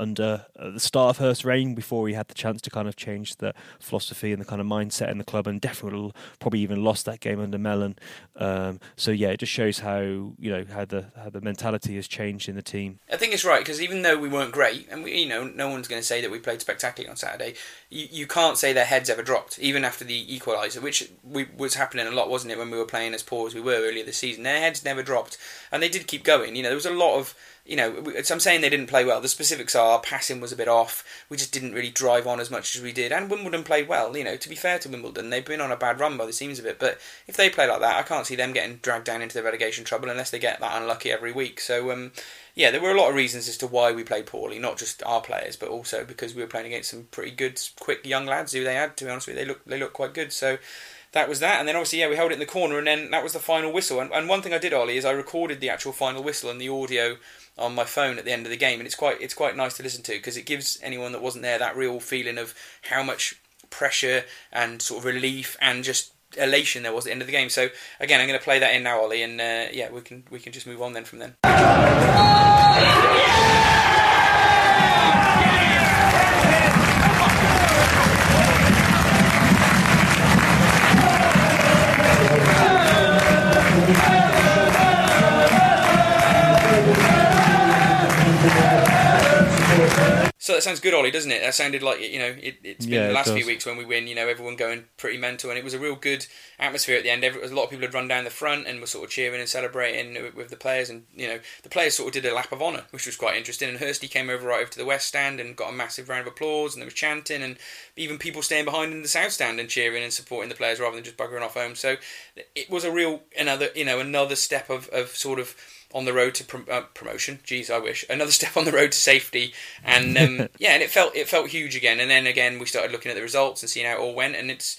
Under uh, the start of Hurst's reign, before he had the chance to kind of change the philosophy and the kind of mindset in the club, and definitely probably even lost that game under Mellon. Um, so yeah, it just shows how you know how the how the mentality has changed in the team.
I think it's right because even though we weren't great, and we, you know, no one's going to say that we played spectacularly on Saturday. You, you can't say their heads ever dropped, even after the equaliser, which we, was happening a lot, wasn't it, when we were playing as poor as we were earlier this season. Their heads never dropped, and they did keep going. You know, there was a lot of you know, I'm saying they didn't play well. The specifics are passing was a bit off. We just didn't really drive on as much as we did. And Wimbledon played well. You know, to be fair to Wimbledon, they've been on a bad run by the seams of it. But if they play like that, I can't see them getting dragged down into the relegation trouble unless they get that unlucky every week. So, um, yeah, there were a lot of reasons as to why we played poorly. Not just our players, but also because we were playing against some pretty good, quick young lads who they had. To be honest with you, they look they look quite good. So that was that. And then obviously, yeah, we held it in the corner, and then that was the final whistle. And, and one thing I did, Ollie, is I recorded the actual final whistle and the audio on my phone at the end of the game, and it's quite it's quite nice to listen to because it gives anyone that wasn't there that real feeling of how much pressure and sort of relief and just elation there was at the end of the game. So again, I'm going to play that in now, Ollie, and uh, yeah, we can we can just move on then from then. So that sounds good, Ollie, doesn't it? That sounded like you know it, has been
Yeah,
the last few weeks when we win. You know, everyone going pretty mental, and it was a real good atmosphere at the end. Every, a lot of people had run down the front and were sort of cheering and celebrating with, with the players, and you know the players sort of did a lap of honour, which was quite interesting. And Hursty came over right over to the west stand and got a massive round of applause, and there was chanting, and even people staying behind in the south stand and cheering and supporting the players rather than just buggering off home. So it was a real another you know another step of, of sort of on the road to prom- uh, promotion. Jeez, I wish another [laughs] step on the road to safety, and um, [laughs] yeah, and it felt it felt huge again. And then again, we started looking at the results and seeing how it all went, and it's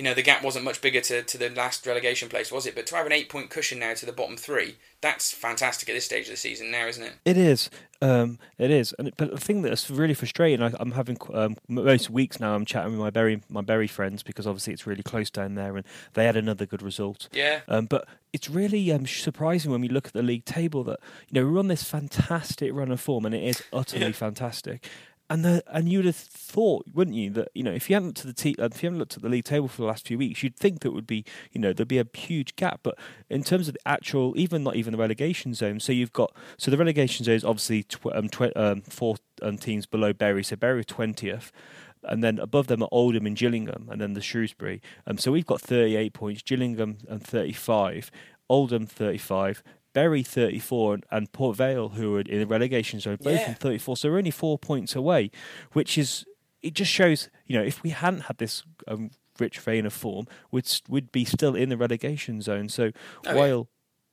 you know the gap wasn't much bigger to, to the last relegation place, was it? But to have an eight point cushion now to the bottom three, that's fantastic at this stage of the season now, isn't it?
It is. Um, it is. And but the thing that's really frustrating, I, I'm having um, most weeks now. I'm chatting with my Bury my Bury friends because obviously it's really close down there, and they had another good result.
Yeah.
Um, but it's really um, surprising when we look at the league table that you know we're on this fantastic run of form, and it is utterly
Yeah.
fantastic. And the and you'd have thought, wouldn't you, that you know if you hadn't at the te- if you haven't looked at the league table for the last few weeks, you'd think that would be you know there'd be a huge gap. But in terms of the actual, even not even the relegation zone, so you've got so the relegation zone is obviously tw- um, tw- um, four um, teams below Bury, so Bury twentieth. And then above them are Oldham and Gillingham, and then the Shrewsbury. Um, so we've got 38 points, Gillingham and 35, Oldham 35, Bury 34, and, and Port Vale, who are in the relegation zone, both
Yeah.
on 34. So we're only four points away, which is it just shows you know if we hadn't had this um, rich vein of form, we'd we'd be still in the relegation zone. So
Oh, yeah.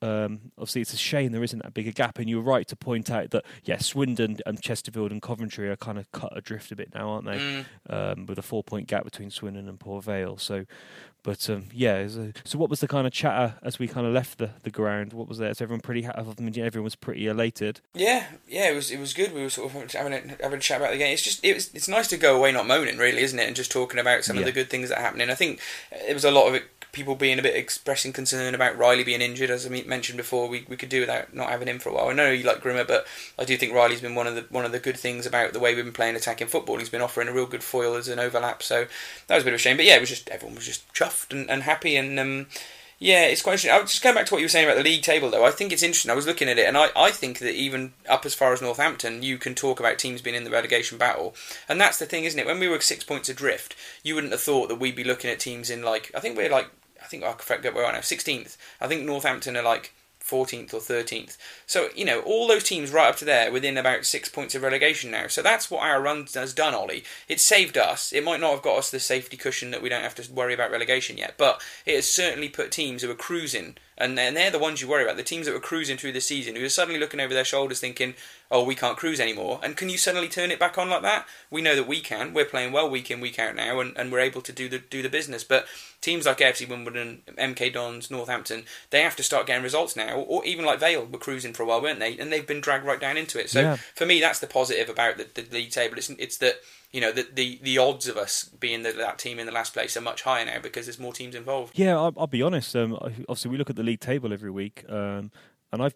Um, obviously it's a shame there isn't that big a gap, and you're right to point out that yes, Swindon and Chesterfield and Coventry are kind of cut adrift a bit now, aren't they?
Mm.
Um, with a four point gap between Swindon and Port Vale. So, but um, yeah. it's a- So what was the kind of chatter as we kind of left the, the ground? What was there? Is everyone pretty? I mean, everyone was pretty elated.
Yeah, yeah, it was it was good. We were sort of having a, having a chat about the game. It's just it was, it's nice to go away not moaning, really, isn't it? And just talking about some of the good things that are happening. I think there was a lot of it, people being a bit expressing concern about Riley being injured, as I mentioned before. We, we could do without not having him for a while. I know you like Grimmer, but I do think Riley's been one of the one of the good things about the way we've been playing attacking football. He's been offering a real good foil as an overlap. So that was a bit of a shame. But yeah, it was just everyone was just chuffed and, and happy and. Um, yeah, it's quite interesting. I was just going back to what you were saying about the league table, though. I think it's interesting. I was looking at it, and I, I think that even up as far as Northampton, you can talk about teams being in the relegation battle. And that's the thing, isn't it? When we were six points adrift, you wouldn't have thought that we'd be looking at teams in, like, I think we're like, I think I forget where we are now, 16th. I think Northampton are like 14th or 13th. So, you know, all those teams right up to there within about six points of relegation now. So that's what our run has done, Ollie. It saved us. It might not have got us the safety cushion that we don't have to worry about relegation yet, but it has certainly put teams who are cruising, and they're, and they're the ones you worry about, the teams that were cruising through the season, who are suddenly looking over their shoulders thinking, oh, we can't cruise anymore. And can you suddenly turn it back on like that? We know that we can. We're playing well week in, week out now, and, and we're able to do the do the business. But teams like AFC Wimbledon, MK Dons, Northampton, they have to start getting results now. Or, or even like Vale were cruising for a while, weren't they? And they've been dragged right down into it. So
Yeah.
for me, that's the positive about the, the league table. It's, it's that you know the, the the odds of us being the, that team in the last place are much higher now because there's more teams involved.
Yeah, I'll, I'll be honest. Um, obviously, we look at the league table every week, um, and I've.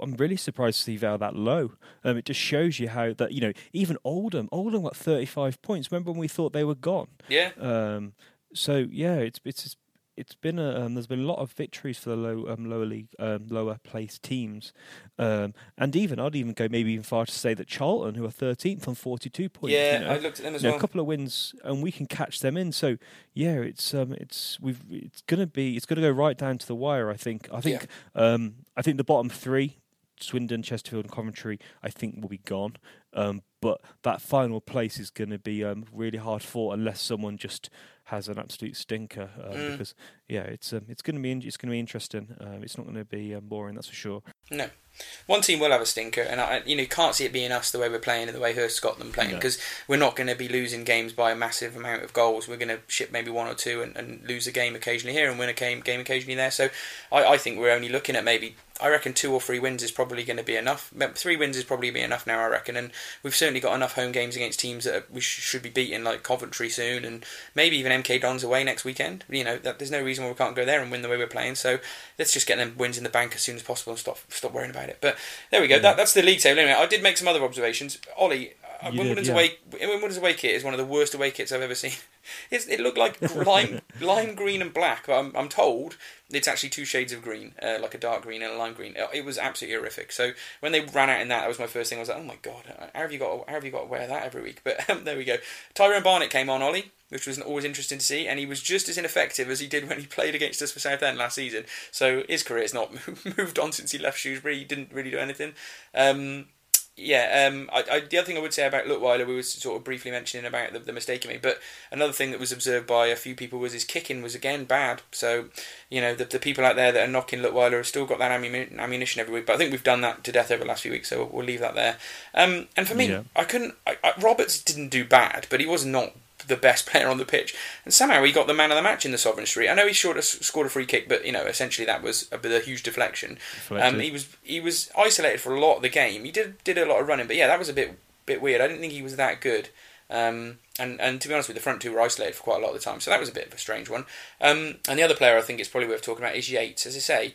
I'm really surprised to see Vale that low. Um, it just shows you how that you know even Oldham, Oldham got 35 points. Remember when we thought they were gone?
Yeah.
Um, so yeah, it's it's it's been a um, there's been a lot of victories for the low um, lower league um, lower placed teams, um, and even I'd even go maybe even far to say that Charlton, who are 13th on 42 points,
Yeah,
you know,
I looked at them as
know,
well.
a couple of wins, and we can catch them in. So yeah, it's um, it's we've it's gonna be it's gonna go right down to the wire. I think. I think um, I think the bottom three, Swindon, Chesterfield, and Coventry, I think will be gone. Um, but that final place is going to be um, really hard fought unless someone just has an absolute stinker. Um,
Mm.
Because yeah, it's um, it's going to be it's going to be interesting. Um, it's not going to be um, boring, that's for sure.
No. One team will have a stinker, and I, you know, can't see it being us the way we're playing and the way Hurst got them playing
No.
because we're not going to be losing games by a massive amount of goals. We're going to ship maybe one or two and, and lose a game occasionally here and win a game game occasionally there. So I, I think we're only looking at maybe I reckon two or three wins is probably going to be enough. Three wins is probably be enough now, I reckon, and we've certainly got enough home games against teams that we sh- should be beating, like Coventry soon, and maybe even MK Dons away next weekend. You know, that, there's no reason why we can't go there and win the way we're playing. So let's just get them wins in the bank as soon as possible and stop stop worrying about it. But there we go. That, that's the league table. Anyway, I did make some other observations. Ollie, uh, Wimbledon's
yeah.
away Wimbledon's away kit is one of the worst away kits I've ever seen. [laughs] It's, it looked like [laughs] lime, lime green and black, but I'm, I'm told it's actually two shades of green, uh, like a dark green and a lime green. Uh, It was absolutely horrific. So when they ran out in that, that was my first thing. I was like, oh my god, how have you got? How have you got to wear that every week? [laughs] But um, there we go. Tyrone Barnett came on, Ollie, which was always interesting to see, and he was just as ineffective as he did when he played against us for Southend last season. So his career career's not moved on since he left Shrewsbury. He didn't really do anything. Um, yeah, um, I, I, the other thing I would say about Leutwiler, we were sort of briefly mentioning about the, the mistake he made, but another thing that was observed by a few people was his kicking was again bad. So, you know, the, the people out there that are knocking Leutwiler have still got that ammunition every week, but I think we've done that to death over the last few weeks, so we'll, we'll leave that there. Um, and for me,
Yeah.
I couldn't. I, I, Roberts didn't do bad, but he was not the best [laughs] player on the pitch, and somehow he got the man of the match in the Sovereign Suite. I know he scored a, scored a free kick, but you know, essentially that was a, bit- a huge deflection. Um, he was he was isolated for a lot of the game. He did did a lot of running, but yeah, that was a bit bit weird. I didn't think he was that good. Um, and and to be honest with you, the front two were isolated for quite a lot of the time, so that was a bit of a strange one. Um, and the other player I think it's probably worth talking about is Yates. As I say,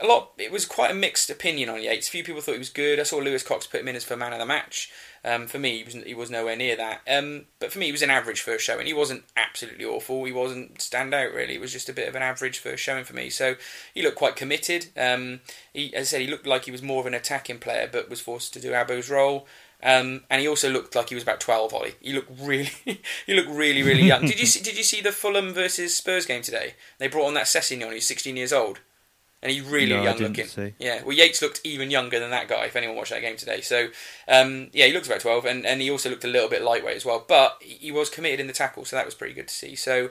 a lot. It was quite a mixed opinion on Yates. Few people thought he was good. I saw Lewis Cox put him in as for man of the match. Um, for me, he was he was nowhere near that. Um, but for me, he was an average first showing. He wasn't absolutely awful. He wasn't stand out really. It was just a bit of an average first showing for me. So he looked quite committed. Um, he, as I said, he looked like he was more of an attacking player, but was forced to do Abu's role. Um, and he also looked like he was about twelve. Ollie, he looked really, [laughs] he looked really, really young. did you [laughs] see? Did you see the Fulham versus Spurs game today? They brought on that Sessegnon, who's sixteen years old, and he's really
No,
young looking.
see.
Yeah, well, Yates looked even younger than that guy. If anyone watched that game today, so um, yeah, he looks about twelve, and, and he also looked a little bit lightweight as well. But he he was committed in the tackle, so that was pretty good to see. So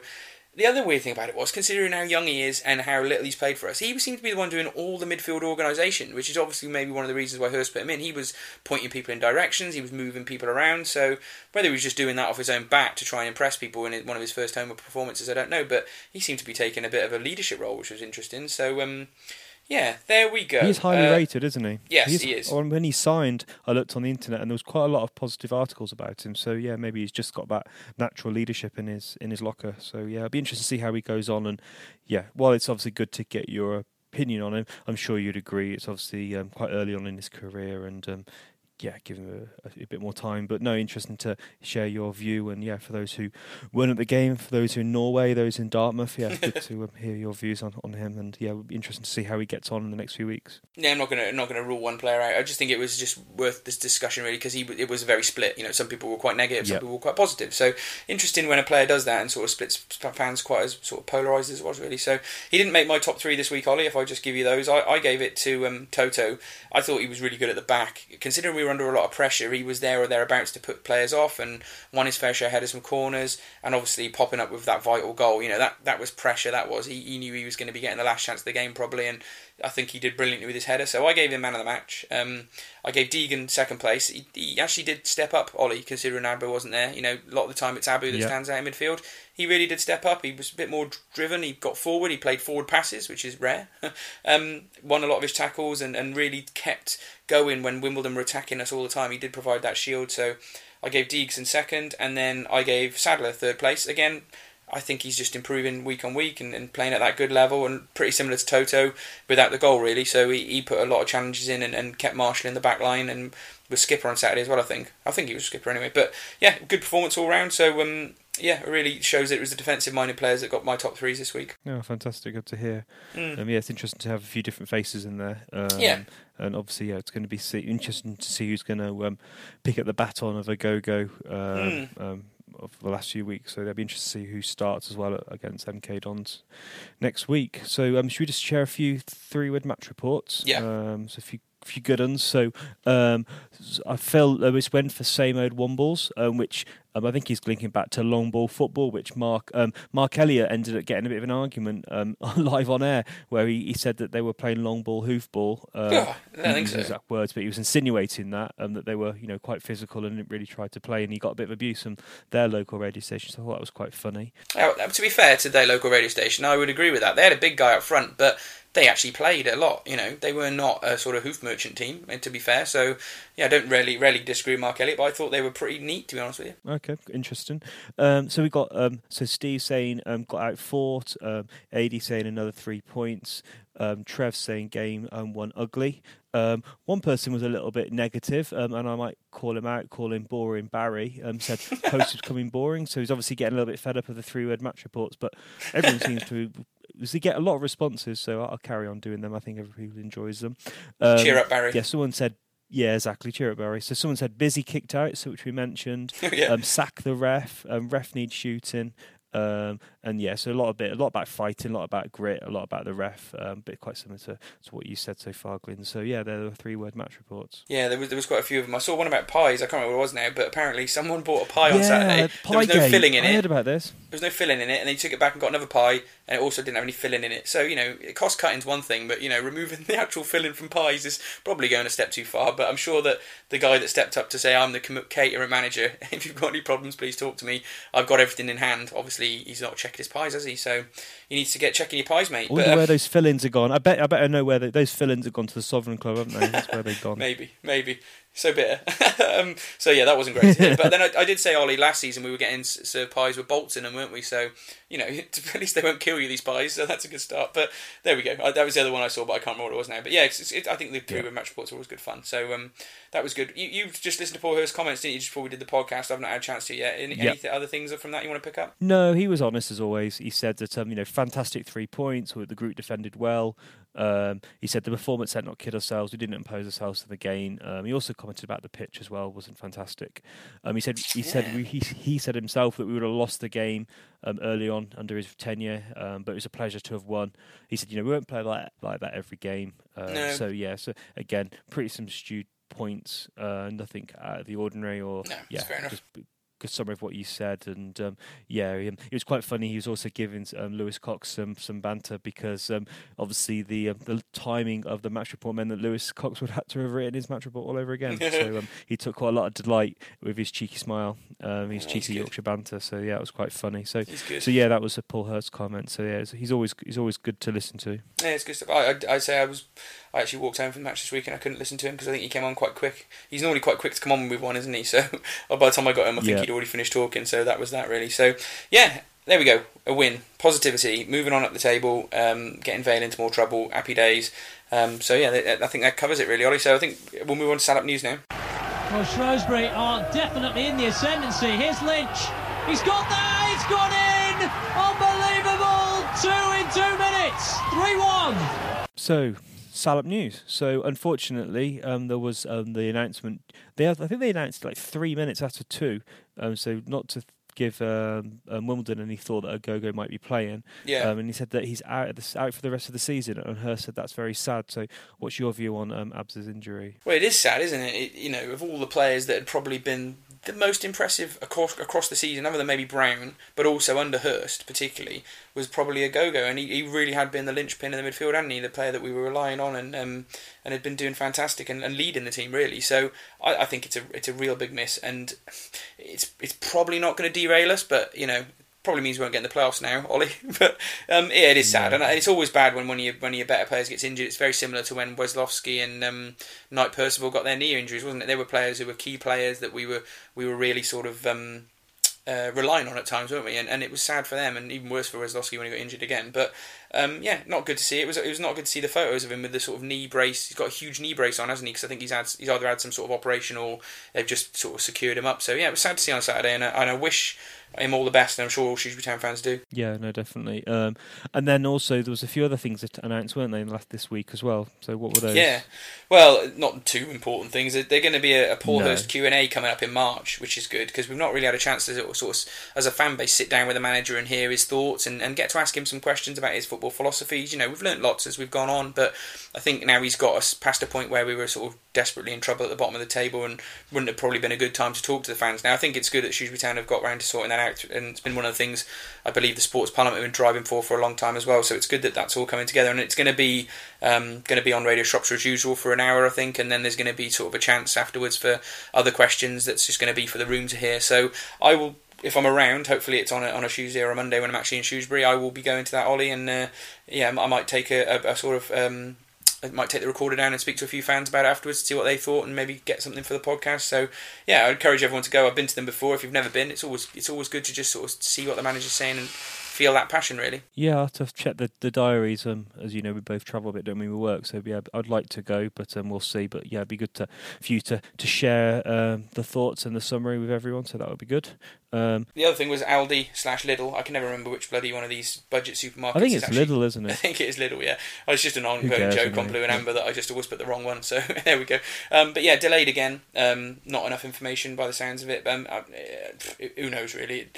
the other weird thing about it was, considering how young he is and how little he's played for us, he seemed to be the one doing all the midfield organisation, which is obviously maybe one of the reasons why Hurst put him in. He was pointing people in directions, he was moving people around. So whether he was just doing that off his own bat to try and impress people in one of his first home performances, I don't know. But he seemed to be taking a bit of a leadership role, which was interesting. So um, yeah, there we go.
He's highly
Uh,
rated, isn't he?
yes,
He's-
he is.
When when he signed, I looked on the internet, and there was quite a lot of positive articles about him. So yeah, maybe he's just got that natural leadership in his in his locker. So yeah, it'll be interesting to see how he goes on. And yeah, while it's obviously good to get your opinion on him, I'm sure you'd agree it's obviously um, quite early on in his career, and um, yeah, give him a, a bit more time. But no, interesting to share your view. And yeah, for those who weren't at the game, for those who in Norway, those in Dartmouth, yeah, [laughs] good to um, hear your views on, on him. And yeah, it would be interesting to see how he gets on in the next few weeks.
Yeah, I'm not gonna I'm not gonna rule one player out. I just think it was just worth this discussion really because he it was very split. You know, some people were quite negative, some
Yep.
people were quite positive. So interesting when a player does that and sort of splits fans quite as sort of polarized as it was really. So he didn't make my top three this week, Ollie. If I just give you those, I, I gave it to um, Toto. I thought he was really good at the back. Considering we were under a lot of pressure, he was there or thereabouts to put players off and won his fair share headers from corners and obviously popping up with that vital goal. You know that that was pressure. That was he, he knew he was going to be getting the last chance of the game probably and. I think he did brilliantly with his header, so I gave him man of the match. Um, I gave Deegan second place. He, he actually did step up, Ollie, considering Abu wasn't there. You know, a lot of the time it's Abu that
Yeah.
stands out in midfield. He really did step up. He was a bit more driven. He got forward. He played forward passes, which is rare. [laughs] um, won a lot of his tackles and, and really kept going when Wimbledon were attacking us all the time. He did provide that shield, so I gave Deegan second, and then I gave Sadler third place. Again, I think he's just improving week on week and, and playing at that good level and pretty similar to Toto without the goal really. So he, he put a lot of challenges in and, and kept Marshall in the back line and was skipper on Saturday as well. I think I think he was skipper anyway. But yeah, good performance all round. So um, yeah, it really shows it was the defensive-minded players that got my top threes this week.
Oh, fantastic! Good to hear.
Mm.
Um, yeah, it's interesting to have a few different faces in there. Um,
Yeah.
and obviously, yeah, it's going to be see- interesting to see who's going to um, pick up the baton of Ogogo um,
Mm.
um, of the last few weeks. So that'll be interesting to see who starts as well against MK Dons next week. So um, should we just share a few three-word match reports?
Yeah.
Um, so a few few good ones. So um, I felt Lewis went for same old one balls, um, which um, I think he's linking back to long ball football, which Mark um, Mark Elliott ended up getting a bit of an argument um, [laughs] live on air where he, he said that they were playing long ball hoofball. Uh,
Oh, I think so.
exact words, but he was insinuating that um, that they were you know quite physical and didn't really try to play, and he got a bit of abuse from their local radio station. So I thought that was quite funny.
To be fair to their local radio station, I would agree with that. They had a big guy up front, but they actually played a lot. You know, they were not a sort of hoof merchant team. and To be fair, so yeah, I don't really, really disagree with Mark Elliott, but I thought they were pretty neat. To be honest with you.
Okay, interesting. Um, so we got um, so Steve saying um, got out fought, um, AD saying another three points, um, Trev saying game um, one ugly. Um, one person was a little bit negative, um, and I might call him out, call him boring. Barry um, said [laughs] post is becoming boring, so he's obviously getting a little bit fed up of the three word match reports. But everyone seems to. We get a lot of responses, so I'll carry on doing them. I think everybody enjoys them. Um,
Cheer up, Barry.
Yeah, someone said, yeah, exactly. Cheer up, Barry. So someone said busy kicked out, so which we mentioned. [laughs]
yeah.
Um, sack the ref. Um, ref needs shooting. Um, and yeah, so a lot of bit, a lot about fighting, a lot about grit, a lot about the ref. Um, bit quite similar to, to what you said so far, Glyn. So yeah, there were three word match reports.
Yeah, there was there was quite a few of them. I saw one about pies. I can't remember what it was now, but apparently someone bought a pie on
yeah,
Saturday. There was no
Piegate.
filling in
I
it.
heard about this.
There was no filling in it, and they took it back and got another pie, and it also didn't have any filling in it. So you know, cost cutting's one thing, but you know, removing [laughs] the actual filling from pies is probably going a step too far. But I'm sure that the guy that stepped up to say, "I'm the catering manager. [laughs] If you've got any problems, please talk to me. I've got everything in hand." Obviously, he's not checking his pies, has he? So he needs to get checking your pies, mate.
I wonder
uh,
where those fill-ins are gone. I bet. I bet I know where they, those fill-ins have gone to the Sovereign Club, haven't they? That's where they've gone. [laughs]
Maybe, maybe. So bitter. [laughs] um, so yeah, that wasn't great. but then I, I did say, Ollie, last season we were getting served pies with bolts in them, weren't we? So you know, [laughs] at least they won't kill you these pies. So that's a good start. But there we go. I, that was the other one I saw, but I can't remember what it was now. But yeah, it's, it, I think the three
Yeah.
match reports are always good fun. So um, that was good. You you just listened to Paul Hurst's comments, didn't you? Just before we did the podcast, I've not had a chance to yet. Any,
Yeah.
any other things from that you want to pick up?
No, he was honest as always. He said that um, you know, fantastic three points. The group defended well. Um, he said the performance had not kid ourselves. We didn't impose ourselves to the game. Um, he also commented about the pitch as well. wasn't fantastic. Um, he said he said we, he he said himself that we would have lost the game um, early on under his tenure, um, but it was a pleasure to have won. He said you know we won't play like like that every game. Uh,
No.
So yeah, so again, pretty some stewed points. Uh, nothing out of the ordinary or
No,
yeah,
fair enough.
just good summary of what you said, and um, yeah, um, it was quite funny. He was also giving um, Lewis Cox some some banter because um, obviously the um, the timing of the match report meant that Lewis Cox would have to have written his match report all over again. so [laughs] um, he took quite a lot of delight with his cheeky smile, um, his
Oh,
cheeky. Yorkshire banter. So yeah, it was quite funny. So so yeah, that was a Paul Hurst comment. So yeah, he's always he's always good to listen to.
Yeah, it's good stuff. I, I, I'd say I was. I actually walked home from the match this week and I couldn't listen to him because I think he came on quite quick. He's normally quite quick to come on with one, isn't he? [laughs] So by the time I got him, I think
Yeah.
he'd already finished talking. So that was that really. So yeah, there we go. A win, positivity, moving on up the table, um, getting Vale into more trouble. Happy days. Um, so yeah, I think that covers it really, Ollie. So I think we'll move on to stand up news now.
Well, Shrewsbury are definitely in the ascendancy. Here's Lynch. He's got that. It's gone in. Unbelievable. Two in two minutes. 3 1.
So, Salop News. So, unfortunately, um, there was um, the announcement. They, I think they announced like three minutes after two. Um, so, not to give um, um, Wimbledon any thought that Ogogo might be playing.
Yeah.
Um, and he said that he's out, the, out for the rest of the season. And her said that's very sad. So, what's your view on um, Abs's injury?
Well, it is sad, isn't it? it? You know, of all the players that had probably been the most impressive across across the season, other than maybe Brown, but also under Hurst particularly, was probably Ogogo, and he, he really had been the linchpin in the midfield, hadn't he? The player that we were relying on, and um, and had been doing fantastic and, and leading the team really. So I, I think it's a it's a real big miss, and it's it's probably not going to derail us, but you know. Probably means we won't get in the playoffs now, [laughs] Ollie. but um, yeah, it is sad, and it's always bad when one of your one of your better players gets injured. It's very similar to when Wesolowski and um, Knight Percival got their knee injuries, wasn't it? They were players who were key players that we were we were really sort of um, uh, relying on at times, weren't we? And, and it was sad for them, and even worse for Wesolowski when he got injured again. But um, yeah, not good to see. It was it was not good to see the photos of him with the sort of knee brace. He's got a huge knee brace on, hasn't he? Because I think he's had he's either had some sort of operation or they've just sort of secured him up. So yeah, it was sad to see on Saturday, and I, and I wish him all the best, and I'm sure all Shrewsbury Town fans do.
Yeah, no, definitely. Um, and then also there was a few other things that announced, weren't they, last this week as well? So what were those?
Yeah, well, not two important things. They're going to be a, a Paul Hurst
No.
Q and A coming up in March, which is good because we've not really had a chance to sort of, as a fan base, sit down with the manager and hear his thoughts and, and get to ask him some questions about his football philosophies. You know, we've learnt lots as we've gone on, but I think now he's got us past a point where we were sort of desperately in trouble at the bottom of the table and wouldn't have probably been a good time to talk to the fans. Now, I think it's good that Shrewsbury Town have got round to sorting that out, and it's been one of the things I believe the Sports Parliament have been driving for for a long time as well. So it's good that that's all coming together, and it's going to be um, going to be on Radio Shropshire as usual for an hour, I think, and then there's going to be sort of a chance afterwards for other questions. That's just going to be for the room to hear. So I will. If I'm around, hopefully it's on a, on a Tuesday or a Monday when I'm actually in Shrewsbury. I will be going to that Ollie, and uh, yeah, I might take a, a, a sort of um, I might take the recorder down and speak to a few fans about it afterwards to see what they thought and maybe get something for the podcast. So yeah, I encourage everyone to go. I've been to them before. If you've never been, it's always it's always good to just sort of see what the manager's saying and feel that passion really.
Yeah, I have to check the, the diaries. Um, as you know, we both travel a bit, don't we? We work, so yeah, I'd like to go, but um, we'll see. But yeah, it'd be good to for you to to share um, the thoughts and the summary with everyone. So that would be good. Um,
The other thing was Aldi slash Lidl. I can never remember which bloody one of these budget supermarkets.
I think it's
actually-
Lidl, isn't it? [laughs]
I think it is Lidl, yeah. Oh, it's just an ongoing joke on? Blue and Amber that I just always put the wrong one. So [laughs] there we go. Um, but yeah, delayed again. Um, not enough information by the sounds of it. Um, uh, eh, who knows really?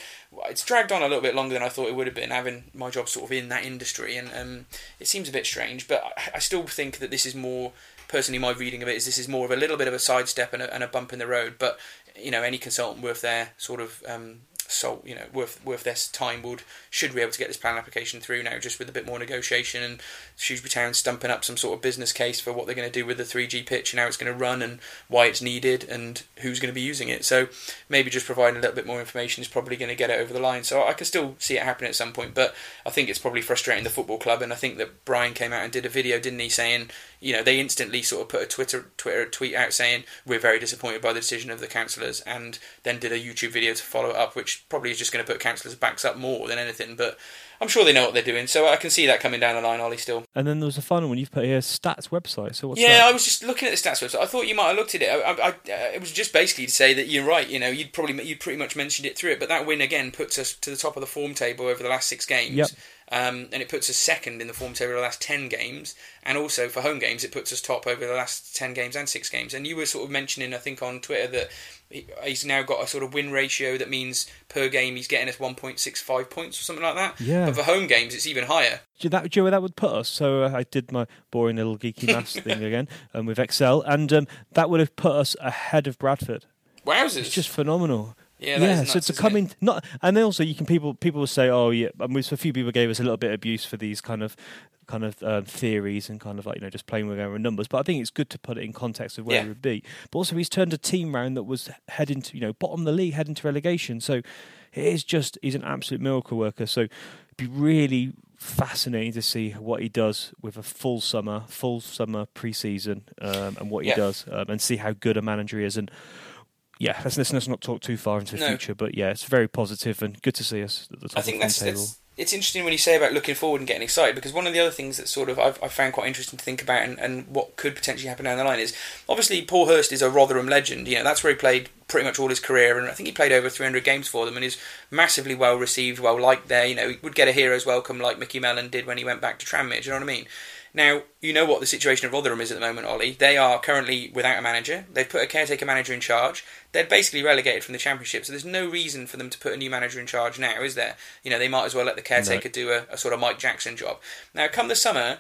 It's dragged on a little bit longer than I thought it would have been. Having my job sort of in that industry, and um, it seems a bit strange. But I, I still think that this is more. Personally, my reading of it is this is more of a little bit of a sidestep and a, and a bump in the road. But you know, any consultant worth their sort of um, so you know worth worth their time would should be able to get this plan application through now just with a bit more negotiation and Shrewsbury Town stumping up some sort of business case for what they're going to do with the 3G pitch and how it's going to run and why it's needed and who's going to be using it. So maybe just providing a little bit more information is probably going to get it over the line. So I can still see it happening at some point but I think it's probably frustrating the football club. And I think that Brian came out and did a video didn't he saying you know they instantly sort of put a Twitter Twitter tweet out saying we're very disappointed by the decision of the councillors and then did a YouTube video to follow it up which probably is just going to put councillors' backs up more than anything. But I'm sure they know what they're doing so I can see that coming down the line Ollie still
And then there was a final one you've put here, stats website. So what's
yeah,
that?
I was just looking at the stats website. I thought you might have looked at it. I, I, I, uh, it was just basically to say that you're right. You know, you'd probably you pretty much mentioned it through it, but that win again puts us to the top of the form table over the last six games.
Yep.
Um, and it puts us second in the form table over the last 10 games. And also for home games, it puts us top over the last 10 games and six games. And you were sort of mentioning, I think, on Twitter that he's now got a sort of win ratio that means per game he's getting us 1.65 points or something like that.
Yeah.
But for home games, it's even higher.
Do you, that, do you know where that would put us? So uh, I did my boring little geeky maths [laughs] thing again um, with Excel, and um, that would have put us ahead of Bradford.
Wowzers.
It's just phenomenal.
Yeah,
yeah.
nuts,
so to come in, not, and then also you can people people will say, oh yeah, I mean, so a few people gave us a little bit of abuse for these kind of kind of um, theories and kind of like you know just playing with our numbers. But I think it's good to put it in context of where
Yeah.
we would be. But also he's turned a team round that was heading to you know bottom of the league, heading to relegation. So it is just he's an absolute miracle worker. So it'd be really fascinating to see what he does with a full summer, full summer pre-season, um, and what he
Yeah.
does, um, and see how good a manager he is. And yeah, let's, let's not talk too far into the
No.
future, but yeah, it's very positive and good to see us at the top
I think
of the
that's, that's it's interesting when you say about looking forward and getting excited because one of the other things that sort of I've, I've found quite interesting to think about and, and what could potentially happen down the line is obviously Paul Hurst is a Rotherham legend. You know that's where he played pretty much all his career, and I think he played over 300 games for them and is massively well received, well liked there. You know he would get a hero's welcome like Micky Mellon did when he went back to Tranmere. Do you know what I mean? Now, you know what the situation of Rotherham is at the moment, Ollie. They are currently without a manager. They've put a caretaker manager in charge. They're basically relegated from the Championship, so there's no reason for them to put a new manager in charge now, is there? You know, they might as well let the caretaker do a, a sort of Mike Jackson job. Now, come the summer,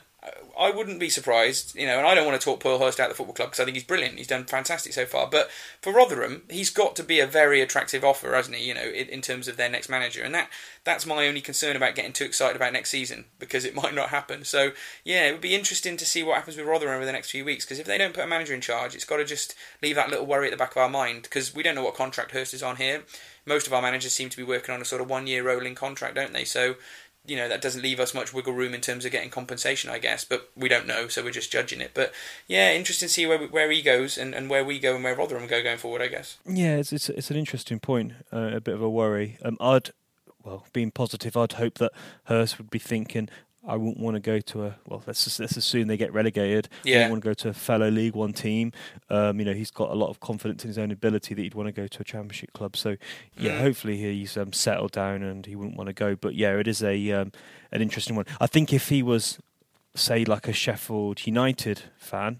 I wouldn't be surprised, you know, and I don't want to talk Paul Hurst out of the football club because I think he's brilliant. He's done fantastic so far. But for Rotherham, he's got to be a very attractive offer, hasn't he? You know, in, in terms of their next manager, and that that's my only concern about getting too excited about next season because it [laughs] might not happen. So yeah, it would be interesting to see what happens with Rotherham over the next few weeks because if they don't put a manager in charge, it's got to just leave that little worry at the back of our mind because we don't know what contract Hurst is on here. Most of our managers seem to be working on a sort of one-year rolling contract, don't they? So you know that doesn't leave us much wiggle room in terms of getting compensation, I guess. But we don't know, so we're just judging it. But yeah, interesting to see where where he goes and, and where we go and where Rotherham go going forward. I guess.
Yeah, it's it's, it's an interesting point, uh, a bit of a worry. Um, I'd, well, being positive, I'd hope that Hurst would be thinking, I wouldn't want to go to a well. Let's just, let's assume they get relegated. I
Yeah.
wouldn't want to go to a fellow League One team. Um, you know, he's got a lot of confidence in his own ability that he'd want to go to a Championship club. So, yeah,
Mm.
hopefully he's um, settled down and he wouldn't want to go. But yeah, it is a um, an interesting one. I think if he was, say, like a Sheffield United fan.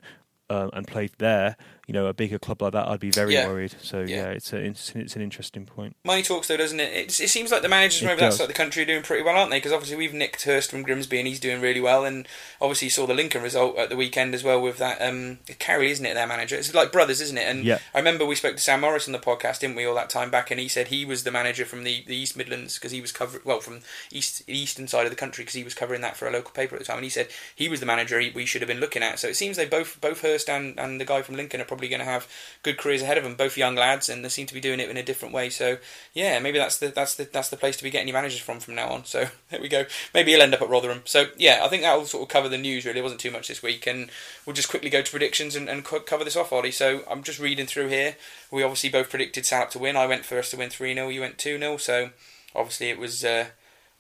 Uh, and played there, you know, a bigger club like that, I'd be very
Yeah.
worried. So
Yeah.
yeah, it's a, it's, it's an interesting point.
Money talks, though, doesn't it? It's, it seems like the managers from over that side of the country are doing pretty well, aren't they? Because obviously we've nicked Hurst from Grimsby and he's doing really well. And obviously you saw the Lincoln result at the weekend as well with that um, Carey, isn't it? Their manager. It's like brothers, isn't it? And
Yeah.
I remember we spoke to Sam Morris on the podcast, didn't we, all that time back? And he said he was the manager from the, the East Midlands because he was covering well from east the eastern side of the country because he was covering that for a local paper at the time. And he said he was the manager he, we should have been looking at. So it seems they both both Hurst and, and the guy from Lincoln are probably going to have good careers ahead of them. Both young lads, and they seem to be doing it in a different way. So yeah, maybe that's the that's the that's the place to be getting your managers from from now on. So [laughs] there we go. Maybe he'll end up at Rotherham. So yeah, I think that will sort of cover the news. Really, it wasn't too much this week, and we'll just quickly go to predictions and, and co- cover this off, Ollie. So I'm just reading through here. We obviously both predicted Salop to win. I went first to win three 0 You went two 0 So obviously it was. Uh,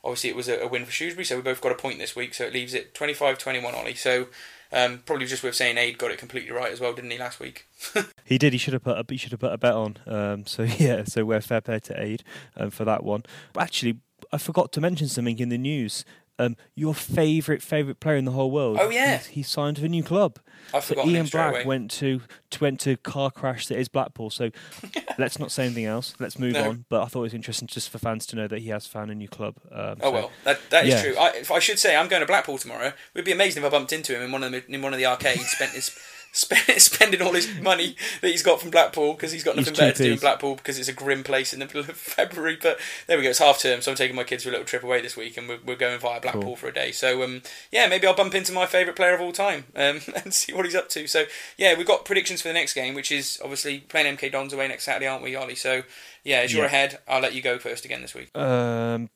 Obviously, it was a, win for Shrewsbury, so we both got a point this week, so it leaves it 25 21, Ollie. So, um, probably just worth saying Aid got it completely right as well, didn't he, last week? [laughs]
He did. He should have put. A, he should have put a bet on. Um, so [laughs] yeah. So we're fair play to Aid um, for that one. But actually, I forgot to mention something in the news. Um, your favourite favourite player in the whole world.
Oh, yeah.
he's- he signed for a new club.
I've
So Ian Black
away.
went to, went to car crash that is Blackpool. So [laughs] let's not say anything else. Let's move
No.
on. But I thought it was interesting just for fans to know that he has found a new club. Um,
Oh
so-
well, that that is
yeah.
true. I, if I should say, I'm going to Blackpool tomorrow. It would be amazing if I bumped into him in one of the in one of the arcades, spent his spend, [laughs] spending all his money that he's got from Blackpool because he's got
He's
nothing better to do in Blackpool because it's a grim place in the middle of [laughs] February. But there we go. It's half term, so I'm taking my kids for a little trip away this week, and we're, we're going via Blackpool
Cool.
for a day. So um, yeah, maybe I'll bump into my favourite player of all time um, [laughs] and see what he's up to. So yeah, we've got predictions for the next game, which is obviously playing MK Dons away next Saturday, aren't we, Ollie? So yeah, as you're
Yeah.
ahead, I'll let you go first again this week.
Um,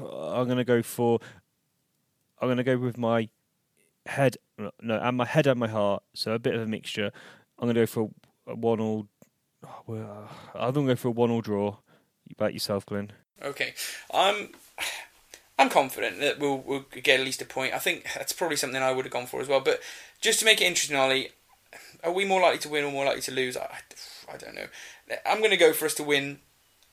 I'm gonna go for. I'm gonna go with my head, no, and my head and my heart. So a bit of a mixture. I'm gonna go for a one all. I'm gonna go for a one all draw. You bet yourself, Glyn.
Okay, I'm I'm confident that we'll we'll get at least a point. I think that's probably something I would have gone for as well. But just to make it interesting, Ollie, are we more likely to win or more likely to lose? I, I don't know. I'm going to go for us to win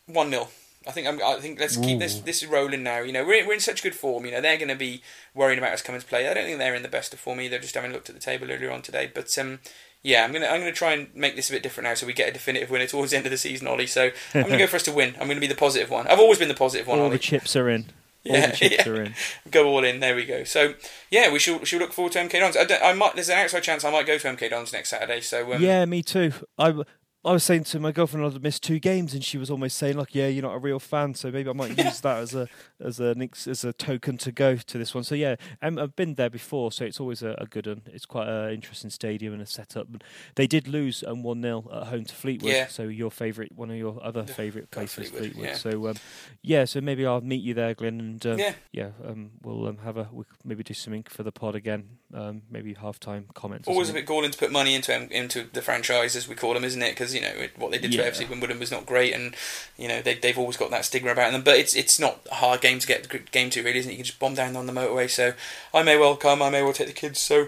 one 0 I think I'm, I think let's keep this this rolling now. You know we're we're in such good form. You know they're going to be worrying about us coming to play. I don't think they're in the best of form either. Just having looked at the table earlier on today, but um. Yeah, I'm gonna I'm gonna try and make this a bit different now, so we get a definitive winner towards the end of the season, Ollie. So I'm gonna go [laughs] for us to win. I'm gonna be the positive one. I've always been the positive one,
All
Ollie.
the chips are in. All
Yeah,
the chips
yeah.
are in. [laughs]
go all in. There we go. So yeah, we should should look forward to MK Dons. I, don't- I might. There's an outside chance I might go to MK Dons next Saturday. So um,
yeah, me too. I I was saying to my girlfriend I'd missed two games, and she was almost saying like, "Yeah, you're not a real fan, so maybe I might use that as a as a as a token to go to this one." So yeah, um, I've been there before, so it's always a, a good one. It's quite an interesting stadium and a setup. They did lose um, one 0 at home to Fleetwood.
Yeah.
So your favourite, one of your other favourite places,
Fleetwood,
Fleetwood.
yeah.
So um, yeah, so maybe I'll meet you there, Glyn, and um,
Yeah.
yeah, um, we'll um, have a we could maybe do something for the pod again. Um, maybe half time comments.
Always a bit galling to put money into into the franchise as we call them, isn't it? Because you know what they did
Yeah.
to FC Wimbledon was not great, and you know they they've always got that stigma about them. But it's it's not a hard game to get game to, really, isn't it? You can just bomb down on the motorway. So I may well come. I may well take the kids. So.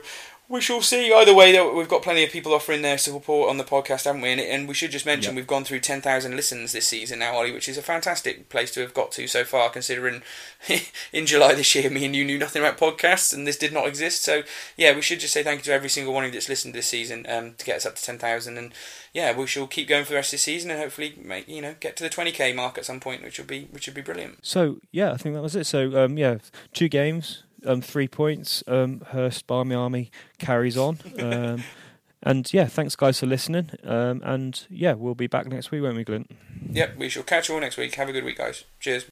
We shall see. Either way, though, we've got plenty of people offering their support on the podcast, haven't we? And, and we should just mention
Yep.
we've gone through 10,000 listens this season now, Ollie, which is a fantastic place to have got to so far, considering [laughs] in July this year, me and you knew nothing about podcasts and this did not exist. So, yeah, we should just say thank you to every single one of you that's listened this season um, to get us up to 10,000. And, yeah, we shall keep going for the rest of the season and hopefully make, you know, get to the 20k mark at some point, which would be, which would be brilliant.
So yeah, I think that was it. So um, yeah, two games, um, three points. Um, Hurst Barmy Army carries on. Um, [laughs] and yeah, thanks guys for listening. Um, and yeah, we'll be back next week, won't we, Glyn?
Yep, we shall catch you all next week. Have a good week, guys. Cheers.